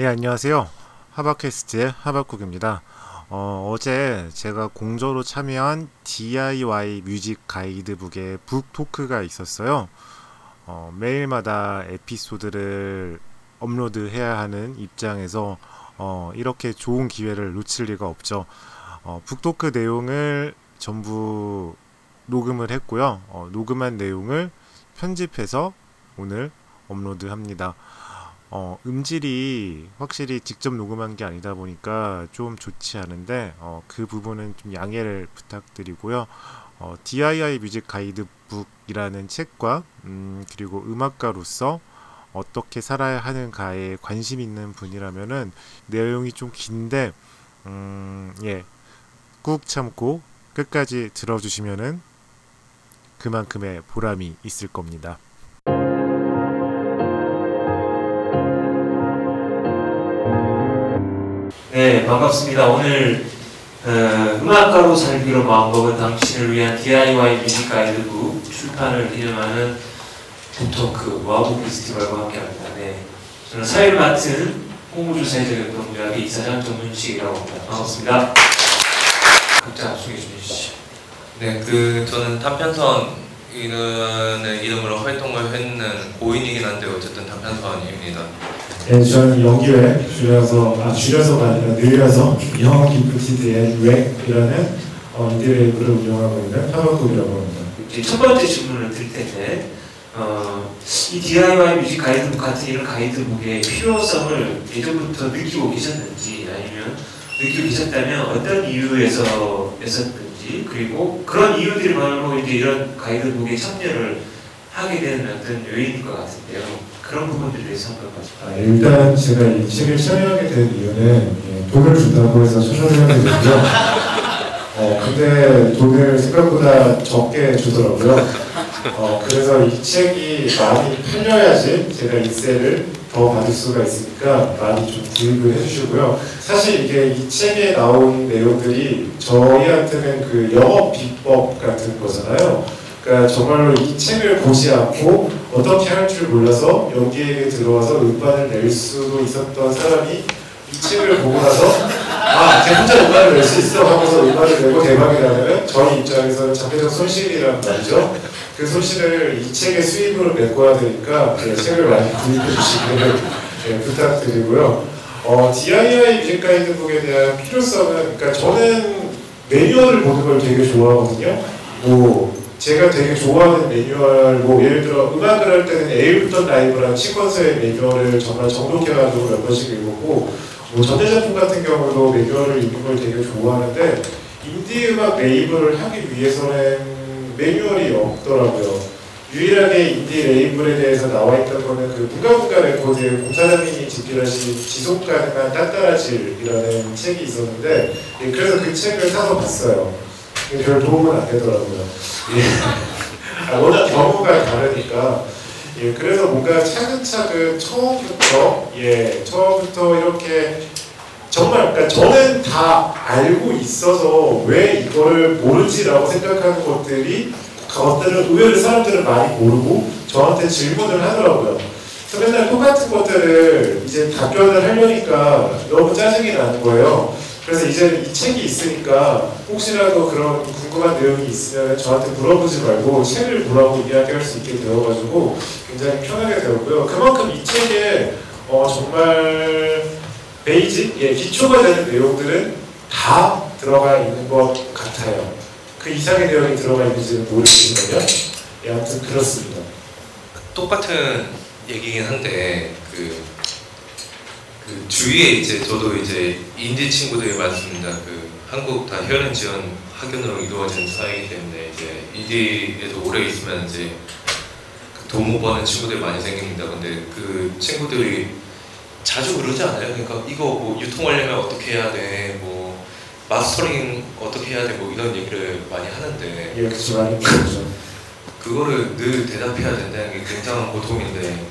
예, 안녕하세요. 하바캐스트의 하바쿡입니다. 어, 어제 제가 공저로 참여한 DIY 뮤직 가이드북의 북 토크가 있었어요. 어, 매일마다 에피소드를 업로드해야 하는 입장에서 어, 이렇게 좋은 기회를 놓칠 리가 없죠. 어, 북토크 내용을 전부 녹음을 했고요. 어, 녹음한 내용을 편집해서 오늘 업로드합니다. 어, 음질이 확실히 직접 녹음한 게 아니다 보니까 좀 좋지 않은데 어, 그 부분은 좀 양해를 부탁드리고요. 어, DIY 뮤직 가이드북이라는 책과 음, 그리고 음악가로서 어떻게 살아야 하는가에 관심 있는 분이라면은 내용이 좀 긴데 음, 예, 꾹 참고 끝까지 들어주시면은 그만큼의 보람이 있을 겁니다. 네, 반갑습니다. 오늘 어, 음악가로 살기로 마음먹은 당신을 위한 DIY 뮤직 가이드북 출판을 기념하는 북토크 와우 페스티벌과 함께합니다. 네, 저는 사회를 맡은 홍우주사회적협동조합의 이사장 정문식이라고 합니다. 반갑습니다. 각자 소개 좀 해주시죠. 네, 그 저는 단편선 이라는 이름으로 활동을 했는 고인이긴 한데 어쨌든 단편선입니다. 네, 저는 영기획 줄여서 아 줄여서가 아니라 늘려서 Young, Gifted & Wack이라는 어, 인디레이블을 운영하고 있는 하박국이라고 합니다. 첫 번째 질문을 드릴 텐데 어, 이 DIY 뮤직 가이드북 같은 이런 가이드북의 필요성을 예전부터 느끼고 계셨는지 아니면 느끼고 계셨다면 어떤 이유에서 였었는지 그리고 그런 이유들만으로 이제 이런 가이드북에 참여를 하게 되는 어떤 요인인 것 같은데요. 그런 부분들에 대해서 한번 일단 제가 이 책을 참여하게 된 이유는 예, 돈을 준다고 해서 참여를 하게 됐고요. 어, 근데 돈을 생각보다 적게 주더라고요. 어, 그래서 이 책이 많이 팔려야지 제가 인세를 더 받을 수가 있으니까 많이 좀 구입을 해주시고요. 사실 이게 이 책에 나온 내용들이 저희한테는 그 영업 비법 같은 거잖아요. 그러니까 정말로 이 책을 보지 않고 어떻게 할 줄 몰라서 여기에 들어와서 음반을 낼 수도 있었던 사람이 이 책을 보고 나서 아, 제가 혼자 음반을 낼 수 있어 하면서 음반을 내고 대박이 나면 저희 입장에서는 장대적 손실이란 말이죠. 그 손실을 이 책의 수입으로 메꿔야 되니까 네, 책을 많이 구입해 주시기를 네, 부탁드리고요. 어, DIY 뮤직 가이드북에 대한 필요성은 그러니까 저는 매뉴얼을 보는 걸 되게 좋아하거든요. 뭐 제가 되게 좋아하는 매뉴얼 뭐 예를 들어 음악을 할 때는 에일부터 라이브라는 시퀀서의 매뉴얼을 정말 정독해가지고 몇 번씩 읽었고 뭐 전자제품 같은 경우도 매뉴얼을 읽는 걸 되게 좋아하는데 인디 음악 레이블을 하기 위해서는 매뉴얼이 없더라고요. 유일하게 인디 레이블에 대해서 나와 있던 거는 그 붕가붕가 레코드의 곰사장님이 집필하신 지속 가능한 딴따라질이라는 책이 있었는데 예, 그래서 그 책을 사서 봤어요. 별 도움은 안 되더라고요. 예. 아, 워낙 경우가 다르니까 예, 그래서 뭔가 차근차근 처음부터 예, 처음부터 이렇게 정말 그러니까 저는 다 알고 있어서 왜 이거를 모르지라고 생각하는 것들이 것들은 의외로 사람들은 많이 모르고 저한테 질문을 하더라고요. 그래서 맨날 똑같은 것들을 이제 답변을 하려니까 너무 짜증이 나는 거예요. 그래서 이제 이 책이 있으니까 혹시라도 그런 궁금한 내용이 있으면 저한테 물어보지 말고 책을 보라고 이야기할 수 있게 되어가지고 굉장히 편하게 되었고요. 그만큼 이 책에 어, 정말 베이직, 예, 기초가 되는 내용들은 다 들어가 있는 것 같아요. 그 이상의 내용이 들어가 있는지는 모르겠지만요. 예, 아무튼 그렇습니다. 똑같은 얘기긴 한데 그, 그 주위에 이제 저도 이제 인디 친구들이 많습니다. 그 한국 다 혈연 지원 학연으로 이루어진 사회이기 때문에 이제 인디에도 오래 있으면 이제 그 돈못 버는 친구들이 많이 생깁니다. 근데 그 친구들이 자주 그러지 않아요? 그러니까 이거 뭐 유통하려면 어떻게 해야 돼? 뭐 마스터링 어떻게 해야 돼? 뭐 이런 얘기를 많이 하는데 예, 그렇죠. 많이. 그거를 늘 대답해야 된다는 게 굉장한 고통인데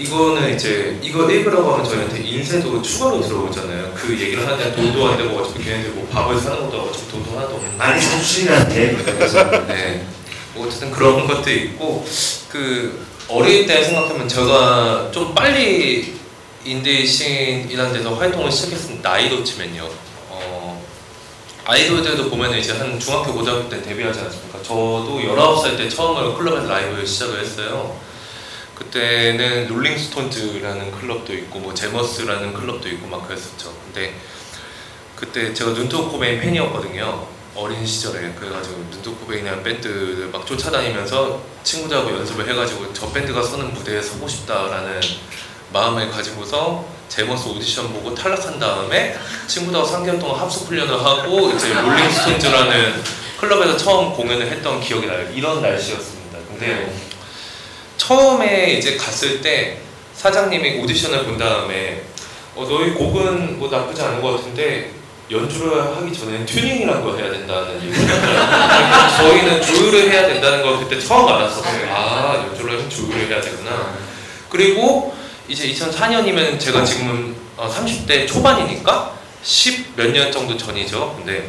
이거는 이제 이거 읽으라고 하면 저희한테 인쇄도 추가로 들어오잖아요. 그 얘기를 하는데 돈도 안 되고 어차피 걔네들 뭐 밥을 사는 것도 어차피 돈도 하나도 많이 사주시는데 그래서 네. 뭐 어쨌든 그런 것도 있고 그 어릴 때 생각하면 제가 좀 빨리 인디 씬이라는 데서 활동을 시작했습니다. 나이로 치면요. 어, 아이돌들도 보면 이제 한 중학교 고등학교 때 데뷔하지 않습니까? 저도 19살 때 처음으로 클럽에서 라이브를 시작을 했어요. 그때는 롤링스톤즈라는 클럽도 있고 뭐 재머스라는 클럽도 있고 막 그랬었죠. 근데 그때 제가 눈뜨고코베인 팬이었거든요. 어린 시절에 그래가지고 눈뜨고코베인이라는 밴드를 막 쫓아다니면서 친구들하고 연습을 해가지고 저 밴드가 서는 무대에 서고 싶다라는 마음을 가지고서 재머스 오디션 보고 탈락한 다음에 친구들하고 3개월 동안 합숙 훈련을 하고 이제 롤링스톤즈라는 클럽에서 처음 공연을 했던 기억이 나요. 이런 날씨였습니다. 근데 처음에 이제 갔을 때 사장님이 오디션을 본 다음에 어, 너희 곡은 뭐 나쁘지 않은 것 같은데 연주를 하기 전에 튜닝이라는 걸 해야 된다는 얘기를. 저희는 조율을 해야 된다는 걸 그때 처음 알았었어요. 아 연주를 하면 조율을 해야 되구나. 그리고 이제 2004년이면 제가 지금은 어, 30대 초반이니까 10 몇 년 정도 전이죠. 근데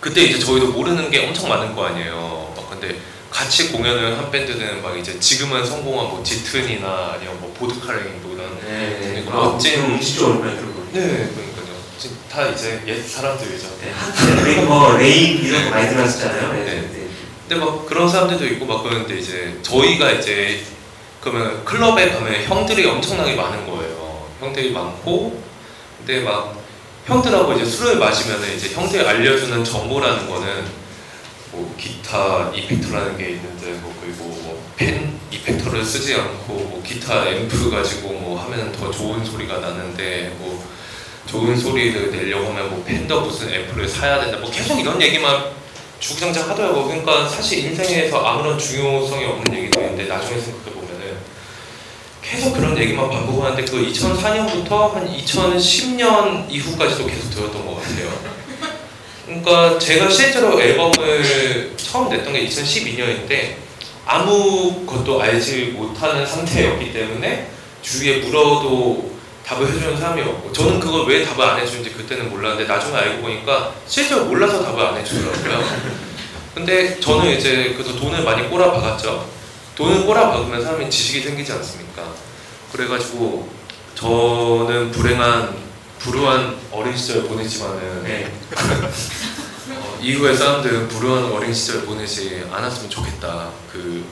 그때 이제 저희도 모르는 게 엄청 많은 거 아니에요. 막 근데 같이 공연을 한 밴드는 막 이제 지금은 성공한 뭐 짙은이나 아니면 뭐 보드카레인 뭐 이런 네. 그 아, 멋진 진짜 오랜만에 들어보네. 네 그러니까요. 지금 다 이제 옛 사람들이죠. 네, 레이 뭐 레인 이런 거 많이 들었었잖아요. 네. 네. 네. 근데 막 그런 사람들도 있고 막 그런데 이제 저희가 이제 그러면 클럽에 가면 형들이 엄청나게 많은 거예요. 형들이 많고 근데 막 형들하고 이제 술을 마시면은 이제 형들이 알려주는 정보라는 거는 뭐 기타 이펙터라는 게 있는데 뭐 그리고 뭐펜 이펙터를 쓰지 않고 뭐 기타 앰프 가지고 뭐 하면은 더 좋은 소리가 나는데 뭐 좋은 소리를 내려고 하면 뭐 펜더 무슨 앰프를 사야 된다 뭐 계속 이런 얘기만 주구장창 하더라고. 그러니까 사실 인생에서 아무런 중요성이 없는 얘기도 있는데 나중에 생각해 보면은 계속 그런 얘기만 반복하는데 그 2004년부터 한 2010년 이후까지도 계속 들었던 것 같아요. 그러니까 제가 실제로 앨범을 처음 냈던 게 2012년인데 아무것도 알지 못하는 상태였기 때문에 주위에 물어도 답을 해주는 사람이 없고 저는 그걸 왜 답을 안 해주는지 그때는 몰랐는데 나중에 알고 보니까 실제로 몰라서 답을 안 해주더라고요. 근데 저는 이제 그래서 돈을 많이 꼬라박았죠. 돈을 꼬라박으면 사람이 지식이 생기지 않습니까? 그래가지고 저는 불행한 불우한 어린 시절 보내지만은 네. 어, 이후에 사람들은 불우한 어린 시절 보내지 않았으면 좋겠다. 그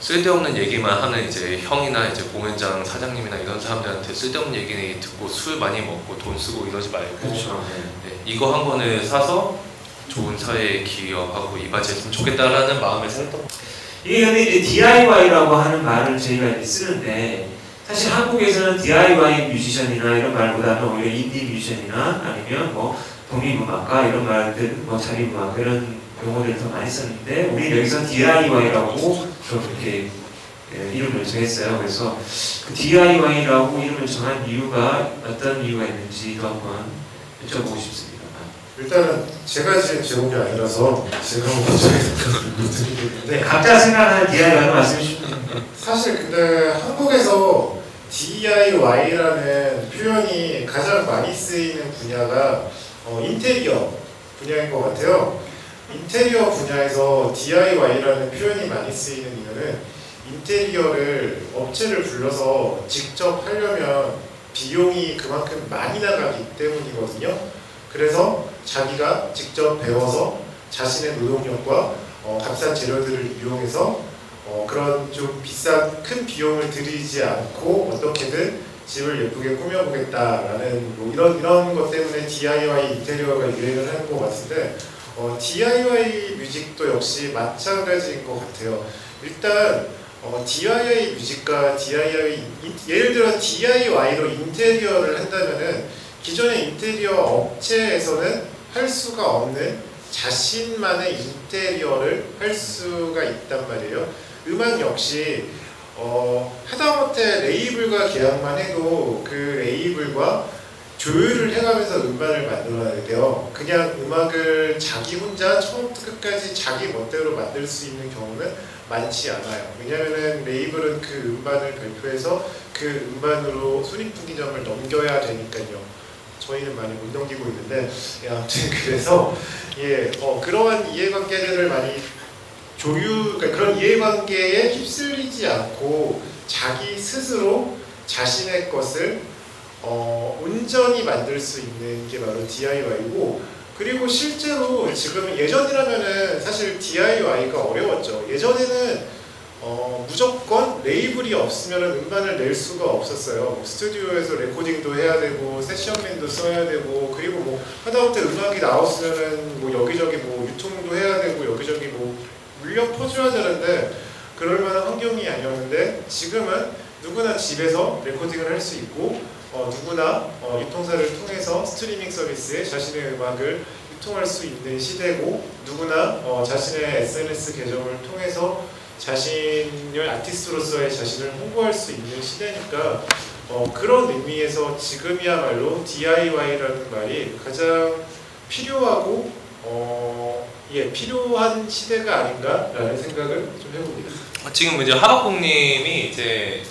쓸데없는 얘기만 하는 이제 형이나 이제 공연장 사장님이나 이런 사람들한테 쓸데없는 얘기 듣고 술 많이 먹고 돈 쓰고 이러지 말고 그렇죠. 네. 네, 이거 한 권을 사서 좋은 사회에 기여하고 이바지했으면 좋겠다라는 것 같아요. 이게 근데 이제 DIY라고 하는 말을 저희가 이제 쓰는데 사실 한국에서는 DIY 뮤지션이나 이런 말보다는 오히려 인디 뮤지션이나 아니면 뭐 독립음악가 이런 말들, 뭐 자립음악 이런 용어들을 더 많이 썼는데 우리 여기서 DIY라고 그렇게 예, 이름을 정했어요. 그래서 그 DIY라고 이름을 정한 이유가 어떤 이유가 있는지도 한번 여쭤보고 싶습니다. 일단은 제가 지은 제목이 아니라서 제가 먼저 있는데 네, 각자 생각하는 DIY는 말씀해 주시면 사실 근데 한국에서 DIY라는 표현이 가장 많이 쓰이는 분야가 어, 인테리어 분야인 것 같아요. 인테리어 분야에서 DIY라는 표현이 많이 쓰이는 이유는 인테리어를 업체를 불러서 직접 하려면 비용이 그만큼 많이 나가기 때문이거든요. 그래서 자기가 직접 배워서 자신의 노동력과 어, 값싼 재료들을 이용해서 어, 그런 좀 비싼 큰 비용을 들이지 않고 어떻게든 집을 예쁘게 꾸며보겠다라는 뭐 이런 이런 것 때문에 DIY 인테리어가 유행을 하는 것 같은데 어, DIY 뮤직도 역시 마찬가지인 것 같아요. 일단 어, DIY 뮤직과 DIY 인- 예를 들어 DIY로 인테리어를 한다면은 기존의 인테리어 업체에서는 할 수가 없는 자신만의 인테리어를 할 수가 있단 말이에요. 음악 역시 어, 하다못해 레이블과 계약만 해도 그 레이블과 조율을 해가면서 음반을 만들어야 돼요. 그냥 음악을 자기 혼자 처음부터 끝까지 자기 멋대로 만들 수 있는 경우는 많지 않아요. 왜냐하면 레이블은 그 음반을 발표해서 그 음반으로 순위분기점을 넘겨야 되니까요. 저희는 많이 못 넘기고 있는데 예, 아무튼 그래서 예, 어, 그러한 이해관계들을 많이 조율 그러니까 그런 이해관계에 휩쓸리지 않고 자기 스스로 자신의 것을 어, 온전히 만들 수 있는 게 바로 DIY고 그리고 실제로 지금 예전이라면은 사실 DIY가 어려웠죠. 예전에는 어, 무조건 레이블이 없으면 음반을 낼 수가 없었어요. 뭐 스튜디오에서 레코딩도 해야 되고 세션맨도 써야 되고 그리고 뭐 하다못해 음악이 나왔으면은 뭐 여기저기 뭐 유통도 해야 되고 여기저기 뭐 물려 퍼줘야 되는데 그럴 만한 환경이 아니었는데 지금은 누구나 집에서 레코딩을 할 수 있고 어, 누구나 어, 유통사를 통해서 스트리밍 서비스에 자신의 음악을 유통할 수 있는 시대고 누구나 어, 자신의 SNS 계정을 통해서 자신을 아티스트로서의 자신을 홍보할 수 있는 시대니까 어, 그런 의미에서 지금이야말로 DIY라는 말이 가장 필요하고 어, 예, 필요한 시대가 아닌가라는 생각을 좀 해봅니다. 어, 지금 이제 하박국님이 이제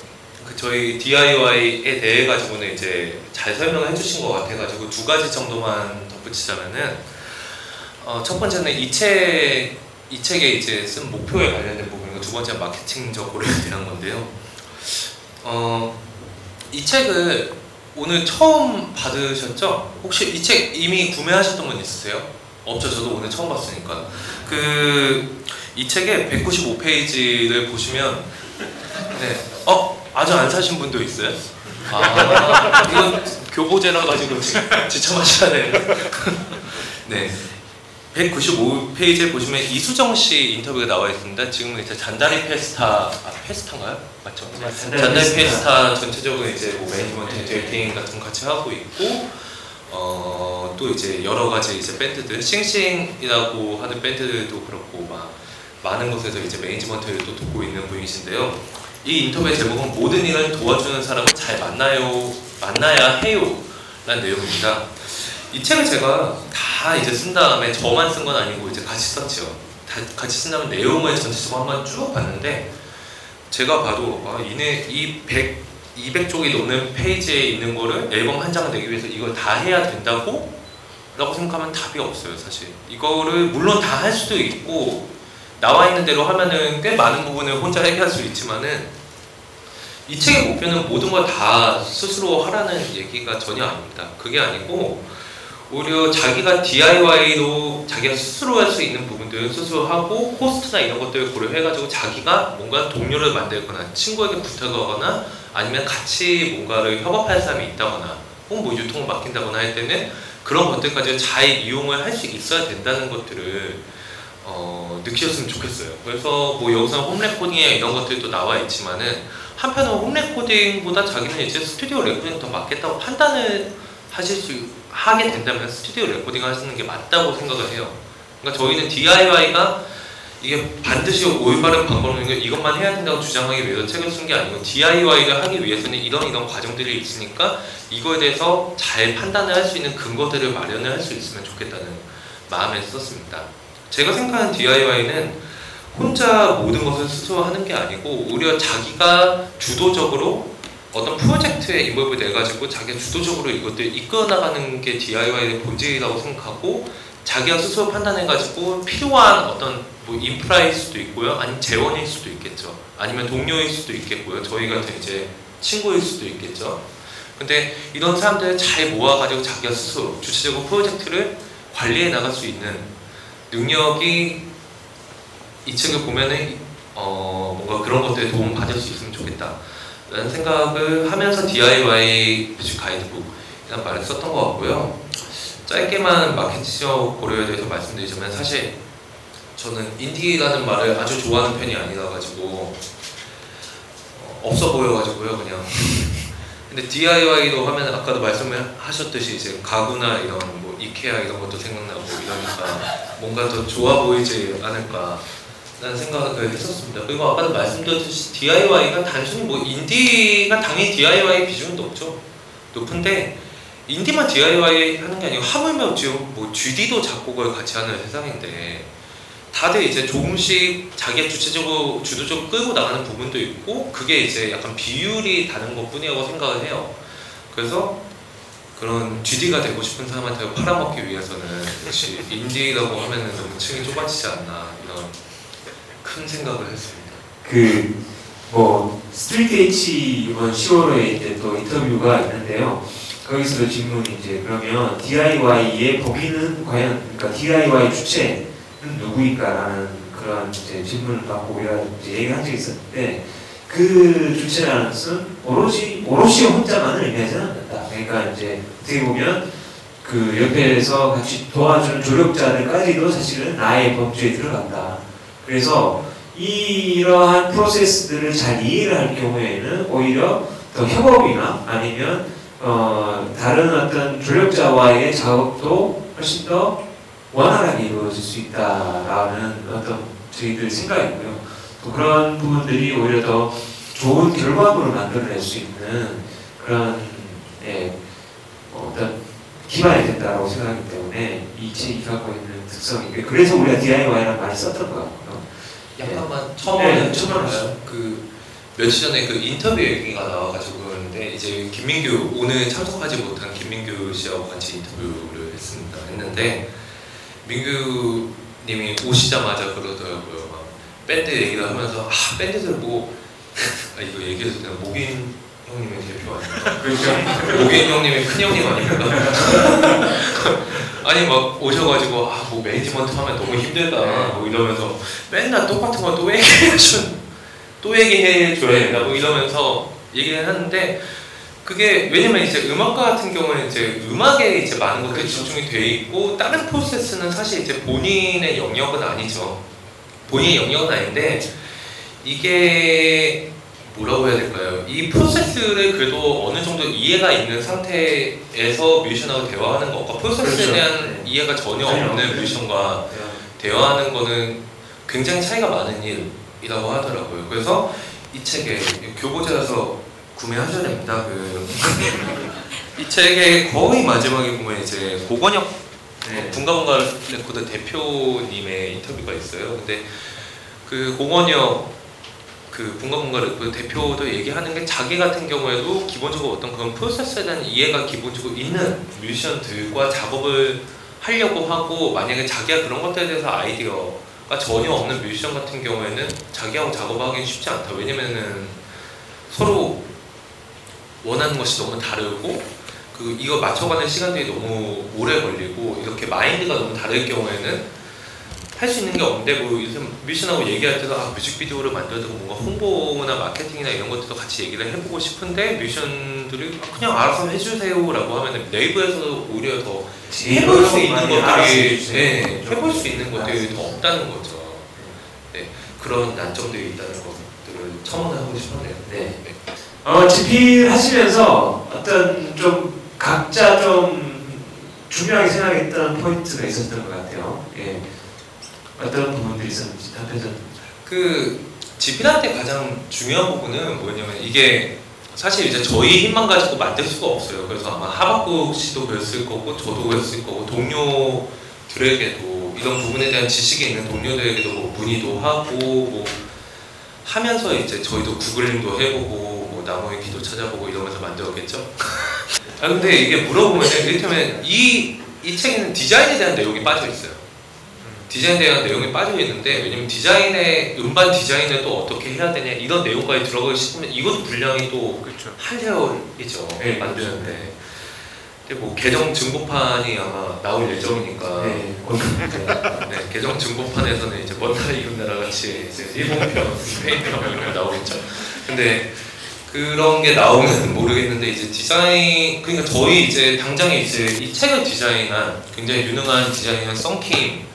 그 저희 DIY에 대해 가지고는 이제 잘 설명을 해주신 것 같아가지고 두 가지 정도만 덧붙이자면은 어, 첫 번째는 이책 이 책에 이제 쓴 목표에 관련된 부분이고 두 번째는 마케팅적으로에 대한 건데요. 어, 이 책을 오늘 처음 받으셨죠? 혹시 이 책 이미 구매하셨던 분 있으세요? 없죠. 저도 오늘 처음 봤으니까. 그 이 책의 195페이지를 보시면 네. 어, 아직 안 사신 분도 있어요? 아, 이건 교보재라 가지고 지- 지참하셔야 되는데. 네. 195페이지에 보시면 이수정 씨 인터뷰가 나와 있습니다. 지금은 이제 잔다리 페스타, 아, 페스타인가요? 맞죠? 잔다리 잔다리 페스타. 전체적으로 이제 뭐 매니지먼트 directing 같은 거 같이 하고 있고, 어, 또 이제 여러 가지 이제 밴드들, 씽씽이라고 하는 밴드들도 그렇고, 막 많은 곳에서 이제 매니지먼트를 또 돕고 있는 분이신데요. 이 인터뷰의 제목은 모든 일을 도와주는 사람을 잘 만나요, 만나야 해요. 라는 내용입니다. 이 책을 제가 다 이제 쓴 다음에 저만 쓴 건 아니고 이제 같이 썼죠. 다 같이 쓴 다음에 내용을 전체적으로 한번 쭉 봤는데 제가 봐도 아, 이네 이 100, 200쪽이 넘는 페이지에 있는 거를 앨범 한 장을 내기 위해서 이걸 다 해야 된다고? 라고 생각하면 답이 없어요 사실 이거를 물론 다 할 수도 있고 나와 있는 대로 하면은 꽤 많은 부분을 혼자 해결할 수 있지만은 이 책의 목표는 모든 걸 다 스스로 하라는 얘기가 전혀 아닙니다. 그게 아니고 오히려 자기가 DIY로 자기가 스스로 할 수 있는 부분 들을 스스로 하고 코스트나 이런 것들을 고려해가지고 자기가 뭔가 동료를 만들거나 친구에게 부탁하거나 아니면 같이 뭔가를 협업할 사람이 있다거나 혹은 뭐 유통을 맡긴다거나 할 때는 그런 것들까지 잘 이용을 할 수 있어야 된다는 것들을 어, 느끼셨으면 좋겠어요. 그래서 뭐 여기서 홈 레코딩에 이런 것들도 나와 있지만은 한편으로 홈 레코딩보다 자기는 이제 스튜디오 레코딩 더 맞겠다고 판단을 하실 수 하게 된다면 스튜디오 레코딩 하시는 게 맞다고 생각을 해요. 그러니까 저희는 DIY가 이게 반드시 올바른 방법은 이것만 해야 된다고 주장하기 위해서 책을 쓴 게 아니고 DIY를 하기 위해서는 이런 이런 과정들이 있으니까 이거에 대해서 잘 판단을 할 수 있는 근거들을 마련을 할 수 있으면 좋겠다는 마음에 썼습니다. 제가 생각하는 DIY는 혼자 모든 것을 스스로 하는 게 아니고 오히려 자기가 주도적으로 어떤 프로젝트에 인볼브 돼가지고 자기가 주도적으로 이것들 이끌어 나가는 게 DIY의 본질이라고 생각하고 자기가 스스로 판단해가지고 필요한 어떤 뭐 인프라일 수도 있고요, 아니면 재원일 수도 있겠죠, 아니면 동료일 수도 있겠고요, 저희 같은 이제 친구일 수도 있겠죠. 근데 이런 사람들을 잘 모아가지고 자기가 스스로 주체적으로 프로젝트를 관리해 나갈 수 있는 능력이 이 책을 보면은 어 뭔가 그런 것들에 도움 받을 수 있으면 좋겠다. 라는 생각을 하면서 DIY 뮤직 가이드북이라는 말을 썼던 것 같고요. 짧게만 마케팅적 고려에 대해서 말씀드리자면 사실 저는 인디라는 말을 아주 좋아하는 편이 아니라 가지고 어, 없어 보여가지고요 그냥. 근데 DIY로 하면 아까도 말씀을 하셨듯이 이제 가구나 이런 뭐 이케아 이런 것도 생각나고 이러니까 뭔가 더 좋아 보이지 않을까. 라는 생각을 했었습니다. 그리고 아까도 말씀드렸듯이 DIY가 단순히 뭐 인디가 당연히 DIY 비중은 높죠. 높은데 인디만 DIY 하는 게 아니고 하물며 지금 뭐 GD도 작곡을 같이 하는 세상인데 다들 이제 조금씩 자기가 주체적으로 주도적으로 끌고 나가는 부분도 있고 그게 이제 약간 비율이 다른 것 뿐이라고 생각을 해요. 그래서 그런 GD가 되고 싶은 사람한테 팔아먹기 위해서는 역시 인디라고 하면은 너무 층이 좁아지지 않나 이런 큰 생각을 했습니다. 그 뭐 Street H 이번 10월에 이제 또 인터뷰가 있는데요. 거기서도 질문이 이제 그러면 DIY의 범위는 과연 그러니까 DIY 주체는 누구인가라는 그런 이제 질문을 받고 우리가 이제 얘기를 한 적이 있었는데 그 주체라는 것은 오롯이 오롯이 혼자만을 의미하지는 않는다. 그러니까 이제 어떻게 보면 그 옆에서 같이 도와주는 조력자들까지도 사실은 나의 범주에 들어간다. 그래서 이러한 프로세스들을 잘 이해를 할 경우에는 오히려 더 협업이나 아니면 어, 다른 어떤 조력자와의 작업도 훨씬 더 원활하게 이루어질 수 있다라는 어떤 저희들 생각이고요. 또 그런 부분들이 오히려 더 좋은 결과물을 만들어낼 수 있는 그런 예, 어떤 기반이 된다고 생각하기 때문에 이 책이 갖고 있는 특성이 그래서 우리가 DIY라는 말을 썼던 것 같고요. 약간만 네, 처음에는 처음에 그 며칠 전에 그 인터뷰 얘기가 나와가지고 그러는데 이제 김민규 오늘 참석하지 못한 김민규 씨하고 같이 인터뷰를 했습니다. 했는데 민규님이 오시자마자 그러더라고요. 막 밴드 얘기를 하면서 아 밴드들 뭐 아, 이거 얘기해도 되나 목인 형님의 대표 아닙니까? 그렇죠. 목인 형님의 큰 형님 아닙니까? 아니 막 오셔가지고 아 뭐 매니지먼트 하면 너무 힘들다 뭐 이러면서 맨날 똑같은 거 또 얘기해줘 또 얘기해 줘야 된다 뭐 이러면서 얘기를 하는데 그게 왜냐면 이제 음악가 같은 경우는 이제 음악에 이제 많은 것들이 집중이 돼 있고 다른 프로세스는 사실 이제 본인의 영역은 아니죠 본인의 영역은 아닌데 이게 뭐라고 해야 될까요? 이 프로세스를 그래도 어느 정도 이해가 있는 상태에서 뮤지션하고 대화하는 것과 프로세스에 그렇죠. 대한 이해가 전혀 없는 없는. 뮤지션과 대화하는 거는 굉장히 차이가 많은 일이라고 하더라고요. 그래서 이 책에 교보자에서 구매하셔야 됩니다. 그 이 책의 거의 마지막에 보면 이제 고건혁 네. 붕가붕가 레코드 대표님의 인터뷰가 있어요. 근데 그 공원역 그 붕가붕가 레코드 대표도 얘기하는 게 자기 같은 경우에도 기본적으로 어떤 그런 프로세스에 대한 이해가 기본적으로 있는 뮤지션들과 작업을 하려고 하고 만약에 자기가 그런 것들에 대해서 아이디어 가 전혀 없는 뮤지션 같은 경우에는 자기하고 작업하기 쉽지 않다. 왜냐면은 서로 원하는 것이 너무 다르고 그 이거 맞춰가는 시간들이 너무 오래 걸리고 이렇게 마인드가 너무 다를 경우에는 할 수 있는 게 없는데 뭐 요즘 뮤지션하고 얘기할 때도 아 뮤직비디오를 만들어도 뭔가 홍보나 마케팅이나 이런 것들도 같이 얘기를 해보고 싶은데 뮤지션들이 아, 그냥 알아서 해주세요라고 하면 네이버에서도 오히려 더 해볼 수 있는 것들이 네, 해볼 수 있는 것들이 더 없다는 거죠. 네, 그런 난점들이 있다는 것들을 첨언하고 싶었네요. 네. 어, 집필 하시면서 어떤 좀 각자 좀 중요하게 생각했던 포인트가 있었던 것 같아요. 예. 어떤 부분들이 있었는지 답변 그 집필할 때 가장 중요한 부분은 뭐냐면 이게 사실 이제 저희 힘만 가지고 만들 수가 없어요. 그래서 아마 하박국 씨도 그랬을 거고 저도 그랬을 거고 동료들에게도 이런 부분에 대한 지식이 있는 동료들에게도 뭐 문의도 하고 뭐 하면서 이제 저희도 구글링도 해보고 뭐 나무의 기도 찾아보고 이러면서 만들었겠죠. 아 근데 이게 물어보면 이를테면 이, 이 책에는 디자인에 대한 내용이 빠져 있어요. 디자인에 대한 내용이 빠져 있는데 왜냐면 디자인의 음반 디자인을 또 어떻게 해야 되냐 이런 내용까지 들어가기 싶으면 이것도 분량이 또 그렇죠. 한세월이죠 네, 만드는데 근데 뭐 개정 증보판이 아마 나올 예정이니까 네. 네, 개정 증보판에서는 이제 먼 나라 이웃 나라 같이 이제 일본편, 스페인편 나오겠죠. 근데 그런 게 나오면 모르겠는데 이제 디자인 그러니까 저희 이제 당장에 이제 이 책을 디자인한 굉장히 유능한 디자이너 썬킴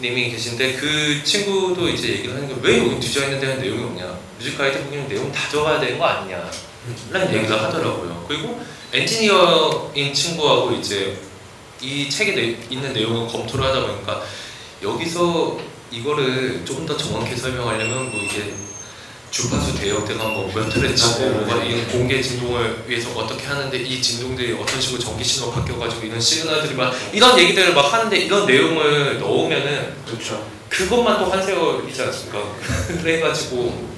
님이 계신데 그 친구도 이제 얘기를 하는 게 왜 여기 디자인에 대한 내용이 없냐? 뮤직 가이드북이면 내용 다 적어야 되는 거 아니냐? 라는 얘기를 하더라고요. 그리고 엔지니어인 친구하고 이제 이 책에 내- 있는 내용을 검토를 하다 보니까 여기서 이거를 조금 더 정확히 설명하려면 뭐 이게 주파수 대역대가 뭐몇 맞아요. 뭐가 이 공개 진동을 위해서 어떻게 하는데 이 진동들이 어떤 식으로 전기 신호 바뀌어가지고 이런 시그널들이 막 이런 얘기들을 막 하는데 이런 내용을 넣으면은 그렇죠. 그것만 또한 세월이지 않습니까? 그래가지고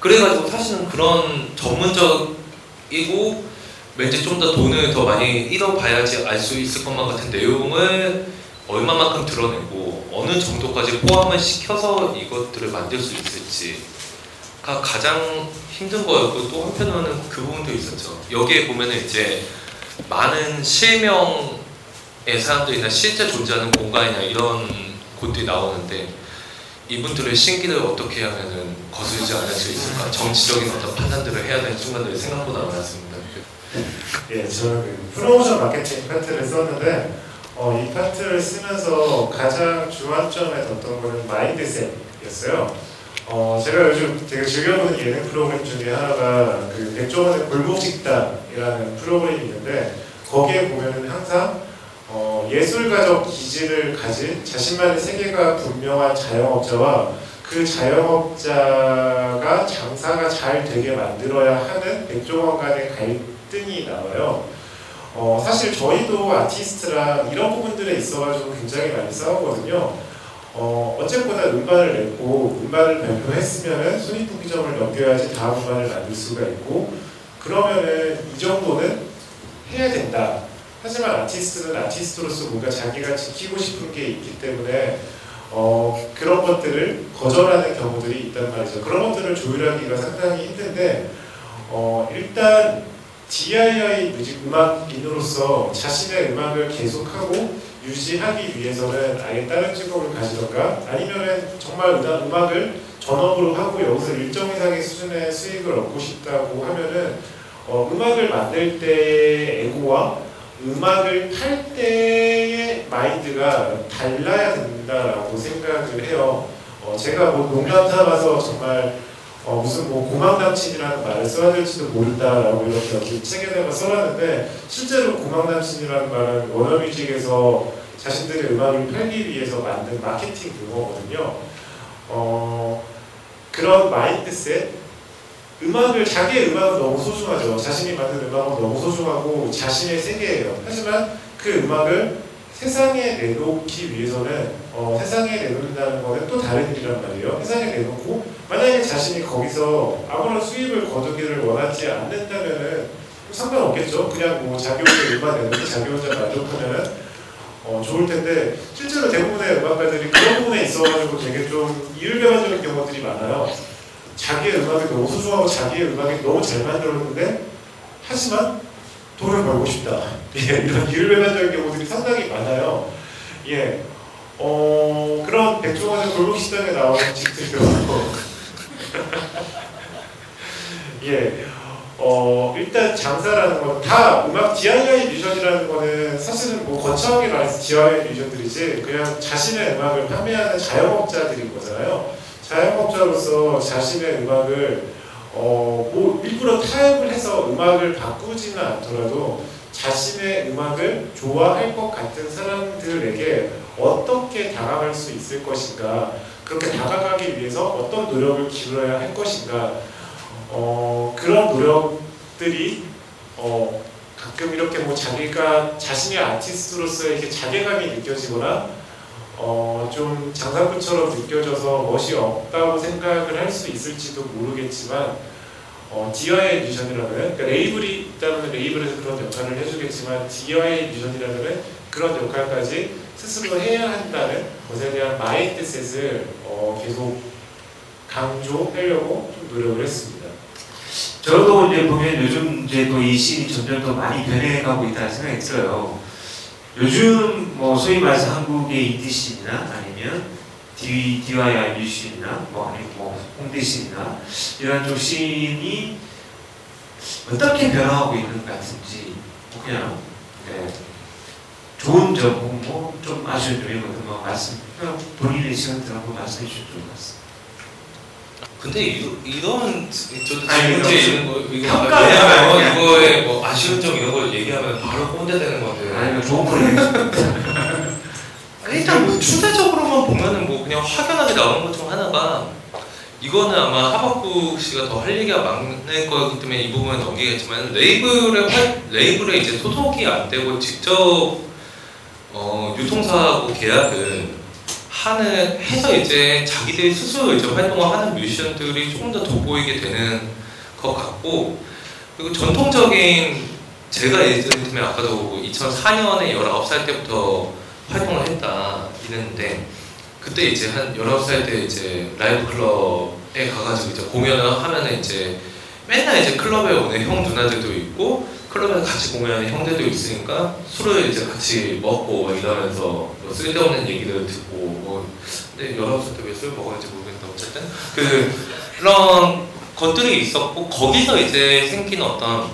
그래가지고 사실은 그런 전문적이고 왠지 좀 더 돈을 더 많이 잃어봐야지 알 수 있을 것만 같은 내용을 얼마만큼 드러내고 어느 정도까지 포함을 시켜서 이것들을 만들 수 있을지 가장 힘든 거였고 또 한편으로는 그 부분도 있었죠. 여기에 보면은 이제 많은 실명의 사람들이나 실제 존재하는 공간이나 이런 곳들이 나오는데 이분들의 신기를 어떻게 하면은 거슬지 않을 수 있을까? 정치적인 어떤 판단들을 해야 되는 순간들이 생각보다 많았습니다. 예, 저는 그 프로모션 마케팅 파트를 썼는데 어, 이 파트를 쓰면서 가장 주안점에 뒀던 거는 마인드셋이었어요. 어, 제가 요즘 되게 즐겨보는 예능 프로그램 중에 하나가 그 백종원의 골목식당이라는 프로그램이 있는데 거기에 보면은 항상 어, 예술가적 기질을 가진 자신만의 세계가 분명한 자영업자와 그 자영업자가 장사가 잘 되게 만들어야 하는 백종원 간의 갈등이 나와요. 어, 사실 저희도 아티스트랑 이런 부분들에 있어가지고 굉장히 많이 싸우거든요. 어, 어쨌거나 음반을 냈고 음반을 발표했으면은 순위통기점을 넘겨야지 다음 음반을 만들 수가 있고 그러면은 이 정도는 해야 된다. 하지만 아티스트는 아티스트로서 뭔가 자기가 지키고 싶은 게 있기 때문에 어, 그런 것들을 거절하는 경우들이 있단 말이죠. 그런 것들을 조율하기가 상당히 힘든데 어, 일단 DIY 뮤직 음악인으로서 자신의 음악을 계속하고 유지하기 위해서는 아예 다른 직업을 가지던가 아니면은 정말 음악- 음악을 전업으로 하고 여기서 일정 이상의 수준의 수익을 얻고 싶다고 하면은 어, 음악을 만들 때의 에고와 음악을 팔 때의 마인드가 달라야 된다라고 생각을 해요. 어, 제가 뭐 농담 삼아서 정말 어, 무슨 뭐 고막남친이라는 말을 써야 될지도 모른다라고 이렇게 어디 책에다가 써놨는데 실제로 고막남친이라는 말은 워너뮤직에서 자신들의 음악을 팔기 위해서 만든 마케팅 용어거든요. 어, 그런 마인드셋 음악을 자기의 음악은 너무 소중하죠. 자신이 만든 음악은 너무 소중하고 자신의 세계예요. 하지만 그 음악을 세상에 내놓기 위해서는 어, 세상에 내놓는다는 거는 또 다른 일이란 말이에요. 세상에 내놓고 만약에 자신이 거기서 아무런 수입을 거두기를 원하지 않는다면은 상관없겠죠. 그냥 뭐 자기 혼자 음악 내놓고 자기 혼자 만족하면은 어, 좋을 텐데 실제로 대부분의 음악가들이 그런 부분에 있어가지고 되게 좀 이율배반적인 경우들이 많아요. 자기의 음악이 너무 소중하고 자기의 음악이 너무 잘 만들었는데 하지만 돈을 벌고 싶다. 예, 이런 이율배반적인 경우들이 상당히 많아요. 예, 어 그런 백종원의 골목시장에 나오는 집들도 예, 어 일단 장사라는 건 다 음악 DIY 뮤지션이라는 거는 사실은 뭐 거창하게 말해서 DIY 뮤지션들이지 그냥 자신의 음악을 판매하는 자영업자들인 거잖아요. 자영업자로서 자신의 음악을 어, 뭐 일부러 타협을 해서 음악을 바꾸지는 않더라도 자신의 음악을 좋아할 것 같은 사람들에게 어떻게 다가갈 수 있을 것인가 그렇게 다가가기 위해서 어떤 노력을 기울여야 할 것인가 어, 그런 노력들이 어, 가끔 이렇게 뭐 자기가 자신의 아티스트로서 이렇게 자괴감이 느껴지거나 어, 좀 장사꾼처럼 느껴져서 멋이 없다고 생각을 할 수 있을지도 모르겠지만 어, DIY 뮤지션이라면 그러니까 레이블이 있다면 레이블에서 그런 역할을 해주겠지만 DIY 뮤지션이라면 그런 역할까지 스스로 해야 한다는 것에 대한 mindset을 어, 계속 강조하려고 좀 노력을 했습니다. 저도 이제 보면 요즘 이제 또 이 scene이 점점 더 많이 변해가고 있다는 생각이 들어요. 요즘 뭐 소위 말해서 한국의 인디 scene이나 아니면 D, DIY 뮤지션이나 뭐 아니면 뭐 홍대 scene이나 이런 쪽 씬이 어떻게 변화하고 있는 것 같은지 뭐 그냥 네. 좋은 점, 뭐좀 아쉬운 점이 뭐 말씀, 그냥 본인의 시간들 한번 말씀해 좋을 것 같습니다. 근데 이, 이런 저도 문제 이거 있는 거 이거 평가가 왜냐면 아니야. 이거에 뭐 아쉬운 점 이런 걸 얘기하면 바로 꼰대 되는 건데 아니면 좋은 걸 얘기해 일단 뭐 추세적으로만 보면은 뭐 그냥 확연하게 나오는 것 중 하나가 이거는 아마 하박구 씨가 더 할 얘기가 많을 거기 때문에 이 부분은 넘기겠지만 레이블의 활, 레이블에 이제 소속이 안 되고 직접 어, 유통사하고 계약을 하는 해서 이제 자기들이 스스로 이제 활동을 하는 뮤지션들이 조금 더 돋보이게 되는 것 같고 그리고 전통적인 제가 예를 들면 아까도 2004년에 19살 때부터 활동을 했다 이랬는데 그때 이제 한 19살 때 이제 라이브 클럽 가가지고 이제 공연을 하면은 이제 맨날 이제 클럽에 오는 형 누나들도 있고 클럽에서 같이 공연하는 형들도 있으니까 술을 이제 같이 먹고 막 이러면서 뭐 쓸데없는 얘기를 듣고 뭐 근데 열아홉 때왜 술 먹었는지 모르겠는데 어쨌든 그 그런 것들이 있었고 거기서 이제 생긴 어떤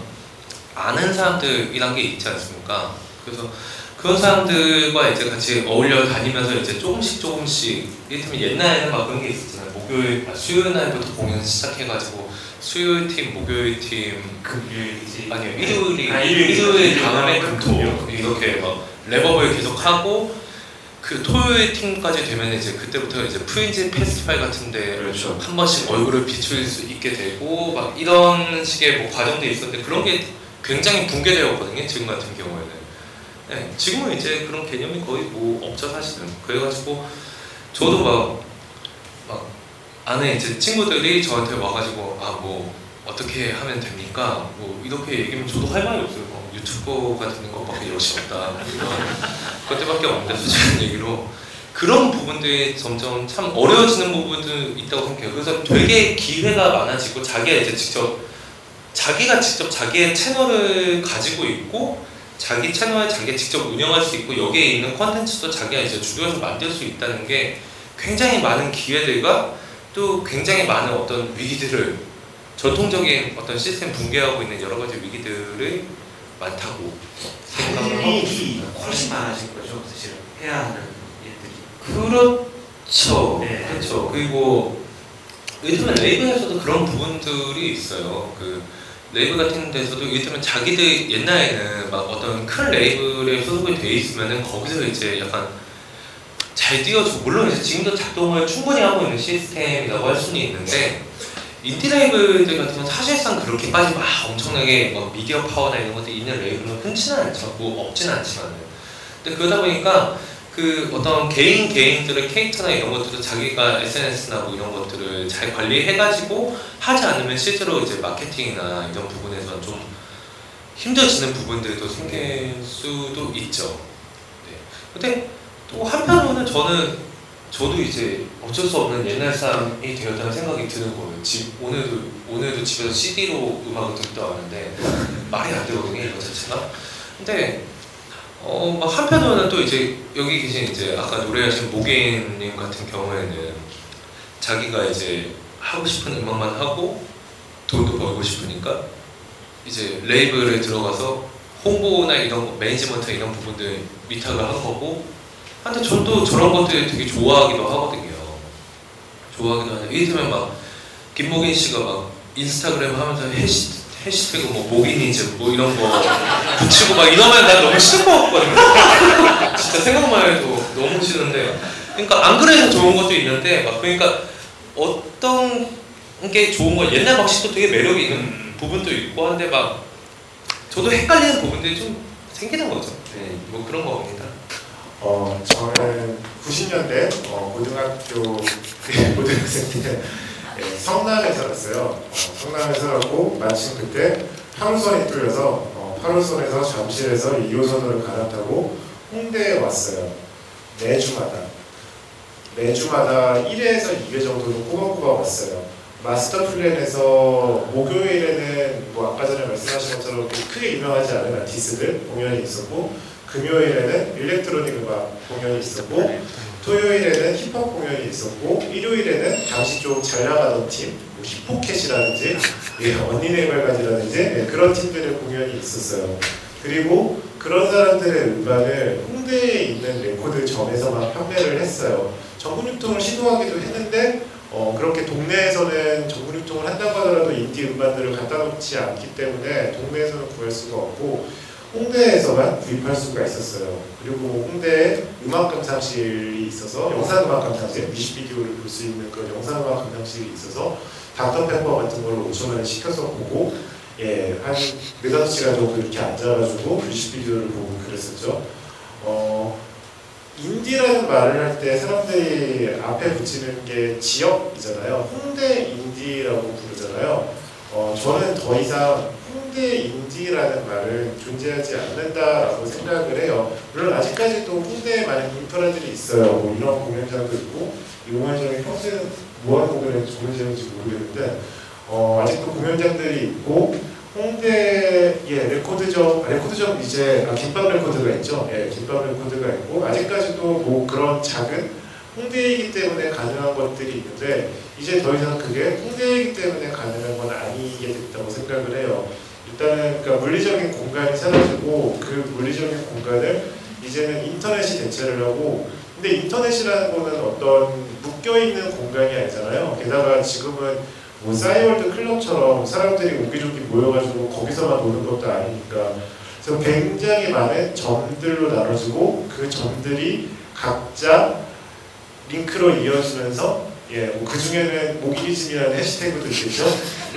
아는 사람들이란 게 있지 않습니까? 그래서 그런 사람들과 이제 같이 어울려 다니면서 이제 조금씩 조금씩 이를테면 옛날에는 막 그런 게 있었잖아요. 목요일, 아, 수요일 날부터 공연 시작해가지고 수요일 팀, 목요일 팀, 금요일이지. 아니요 일요일이 아, 일요일. 일요일 다음에. 금토 이렇게 막 랩업을 계속 하고 그 토요일 팀까지 되면 이제 그때부터 이제 프린지 페스티벌 같은데 그렇죠. 한 번씩 얼굴을 비출 수 있게 되고 막 이런 식의 뭐 과정들이 있었는데 그런 게 굉장히 붕괴되었거든요 지금 같은 경우에는 네, 지금은 이제 그런 개념이 거의 뭐 없죠 사실은. 그래가지고 저도 막, 막 아는 이제 친구들이 저한테 와가지고 아 뭐 어떻게 하면 됩니까? 뭐 이렇게 얘기하면 저도 할 말이 없어요. 뭐 유튜버 같은 것밖에 여시 없다. 것들밖에 없는데 솔직한 얘기로 그런 부분들이 점점 참 어려워지는 부분도 있다고 생각해요. 그래서 되게 기회가 많아지고 자기가 이제 직접 자기가 직접 자기의 채널을 가지고 있고 자기 채널을 자기가 직접 운영할 수 있고 여기에 있는 컨텐츠도 자기가 이제 주도해서 만들 수 있다는 게 굉장히 많은 기회들과 또 굉장히 많은 어떤 위기들을 전통적인 어떤 시스템 붕괴하고 있는 여러 가지 위기들이 많다고 생각을 하고 일이 훨씬 많아질 거죠. 사실은 해야 하는 일들이. 그렇죠. 네. 그렇죠. 그리고 요즘에 레이블에서도 그런 부분들이 있어요. 그 레이블 같은 데서도 요즘에 자기들 옛날에는 막 어떤 큰 레이블에 소속이 돼 있으면은 거기서 이제 약간 잘 띄워주고 물론 이제 지금도 작동을 충분히 하고 있는 시스템이라고 할 수는 있는데 인디 레이블들 같은 경우는 사실상 그렇게까지 막 엄청나게 뭐 미디어 파워나 이런 것들이 있는 레이블은 흔치는 않죠. 뭐 없지는 않지만은. 근데 그러다 보니까 그 어떤 개인 개인들의 캐릭터나 이런 것들을 자기가 SNS나 뭐 이런 것들을 잘 관리해가지고 하지 않으면 실제로 이제 마케팅이나 이런 부분에서 좀 힘들어지는 부분들도 생길 수도 있죠. 네. 근데 또 한편으로는 저는 저도 이제 어쩔 수 없는 옛날 사람이 되었다는 생각이 드는 거예요. 집 오늘도 오늘도 집에서 CD로 음악을 듣다 왔는데 말이 안 되거든요 이거 자체가. 근데 어, 막 한편으로는 또 이제 여기 계신 이제 아까 노래하신 모개님 같은 경우에는 자기가 이제 하고 싶은 음악만 하고 돈도 벌고 싶으니까 이제 레이블에 들어가서 홍보나 이런 거, 매니지먼트 이런 부분들 위탁을 한 거고 근데 저도 저런 것들 되게 좋아하기도 하거든요. 좋아하기도 하는데 이를테면 막 김목인 씨가 막 인스타그램 하면서 해시, 해시태그 뭐 목인이즈 뭐 이런 거 붙이고 막 이러면 난 너무 싫을 것 같거든요. 진짜 생각만 해도 너무 싫은데. 그러니까 안 그래도 좋은 것도 있는데 막 그러니까 어떤 게 좋은 거 옛날 방식도 되게 매력이 있는 부분도 있고 한데 막 저도 헷갈리는 부분들이 좀 생기는 거죠. 네, 뭐 그런 겁니다. 어, 저는 90년대 어, 고등학교 고등학생 때 예, 성남에 살았어요. 어, 성남에 살았고 마침 그때 8호선이 뚫려서 어, 8호선에서 잠실에서 2호선으로 갈아타고 홍대에 왔어요. 매주마다 매주마다 1회에서 2회 정도는 꼬박꼬박 왔어요. 마스터 플랜에서 목요일에는 뭐 아까 전에 말씀하신 것처럼 크게 유명하지 않은 아티스트들 공연이 있었고 금요일에는 electronic 음악 공연이 있었고 토요일에는 힙합 공연이 있었고 일요일에는 당시 좀 잘 나가던 팀, 뭐 힙포켓이라든지 예, 언니네 이발관이라든지 예, 그런 팀들의 공연이 있었어요. 그리고 그런 사람들의 음반을 홍대에 있는 레코드점에서만 판매를 했어요. 전국 유통을 시도하기도 했는데 어, 그렇게 동네에서는 전국 유통을 한다고 하더라도 인디 음반들을 갖다 놓지 않기 때문에 동네에서는 구할 수가 없고 홍대에서만 구입할 수가 있었어요. 그리고 홍대에 음악 감상실이 있어서 영상 음악 감상실, 뮤직비디오를 볼 수 있는 그런 영상 음악 감상실이 있어서 닥터페퍼 같은 걸 5천 원에 시켜서 보고 예, 한 네다섯 시간 정도 이렇게 앉아가지고 뮤직비디오를 보고 그랬었죠. 어, 인디라는 말을 할 때 사람들이 앞에 붙이는 게 지역이잖아요. 홍대 인디라고 부르잖아요. 어, 저는 더 이상 홍대 인디라는 말은 존재하지 않는다라고 생각을 해요. 물론 아직까지도 홍대에 많은 인프라들이 있어요. 뭐 이런 공연장도 있고 이 공연장이 평소에는 뭐 하는 공연인지 공연장인지 모르겠는데 어, 아직도 공연장들이 있고 홍대에 레코드점 아, 레코드점 이제 아, 김밥 레코드가 있죠. 예, 김밥 레코드가 있고 아직까지도 뭐 그런 작은 홍대이기 때문에 가능한 것들이 있는데 이제 더 이상 그게 홍대이기 때문에 가능한 건 아니게 됐다고 생각을 해요. 일단은 그러니까 물리적인 공간이 사라지고 그 물리적인 공간을 이제는 인터넷이 대체를 하고 근데 인터넷이라는 거는 어떤 묶여 있는 공간이 아니잖아요. 게다가 지금은 뭐 싸이월드 클럽처럼 사람들이 오기조기 모여가지고 거기서만 노는 것도 아니니까 그래서 굉장히 많은 점들로 나눠지고 그 점들이 각자 링크로 이어지면서 예, 뭐 그 중에는 모기즘이라는 해시태그도 있겠죠.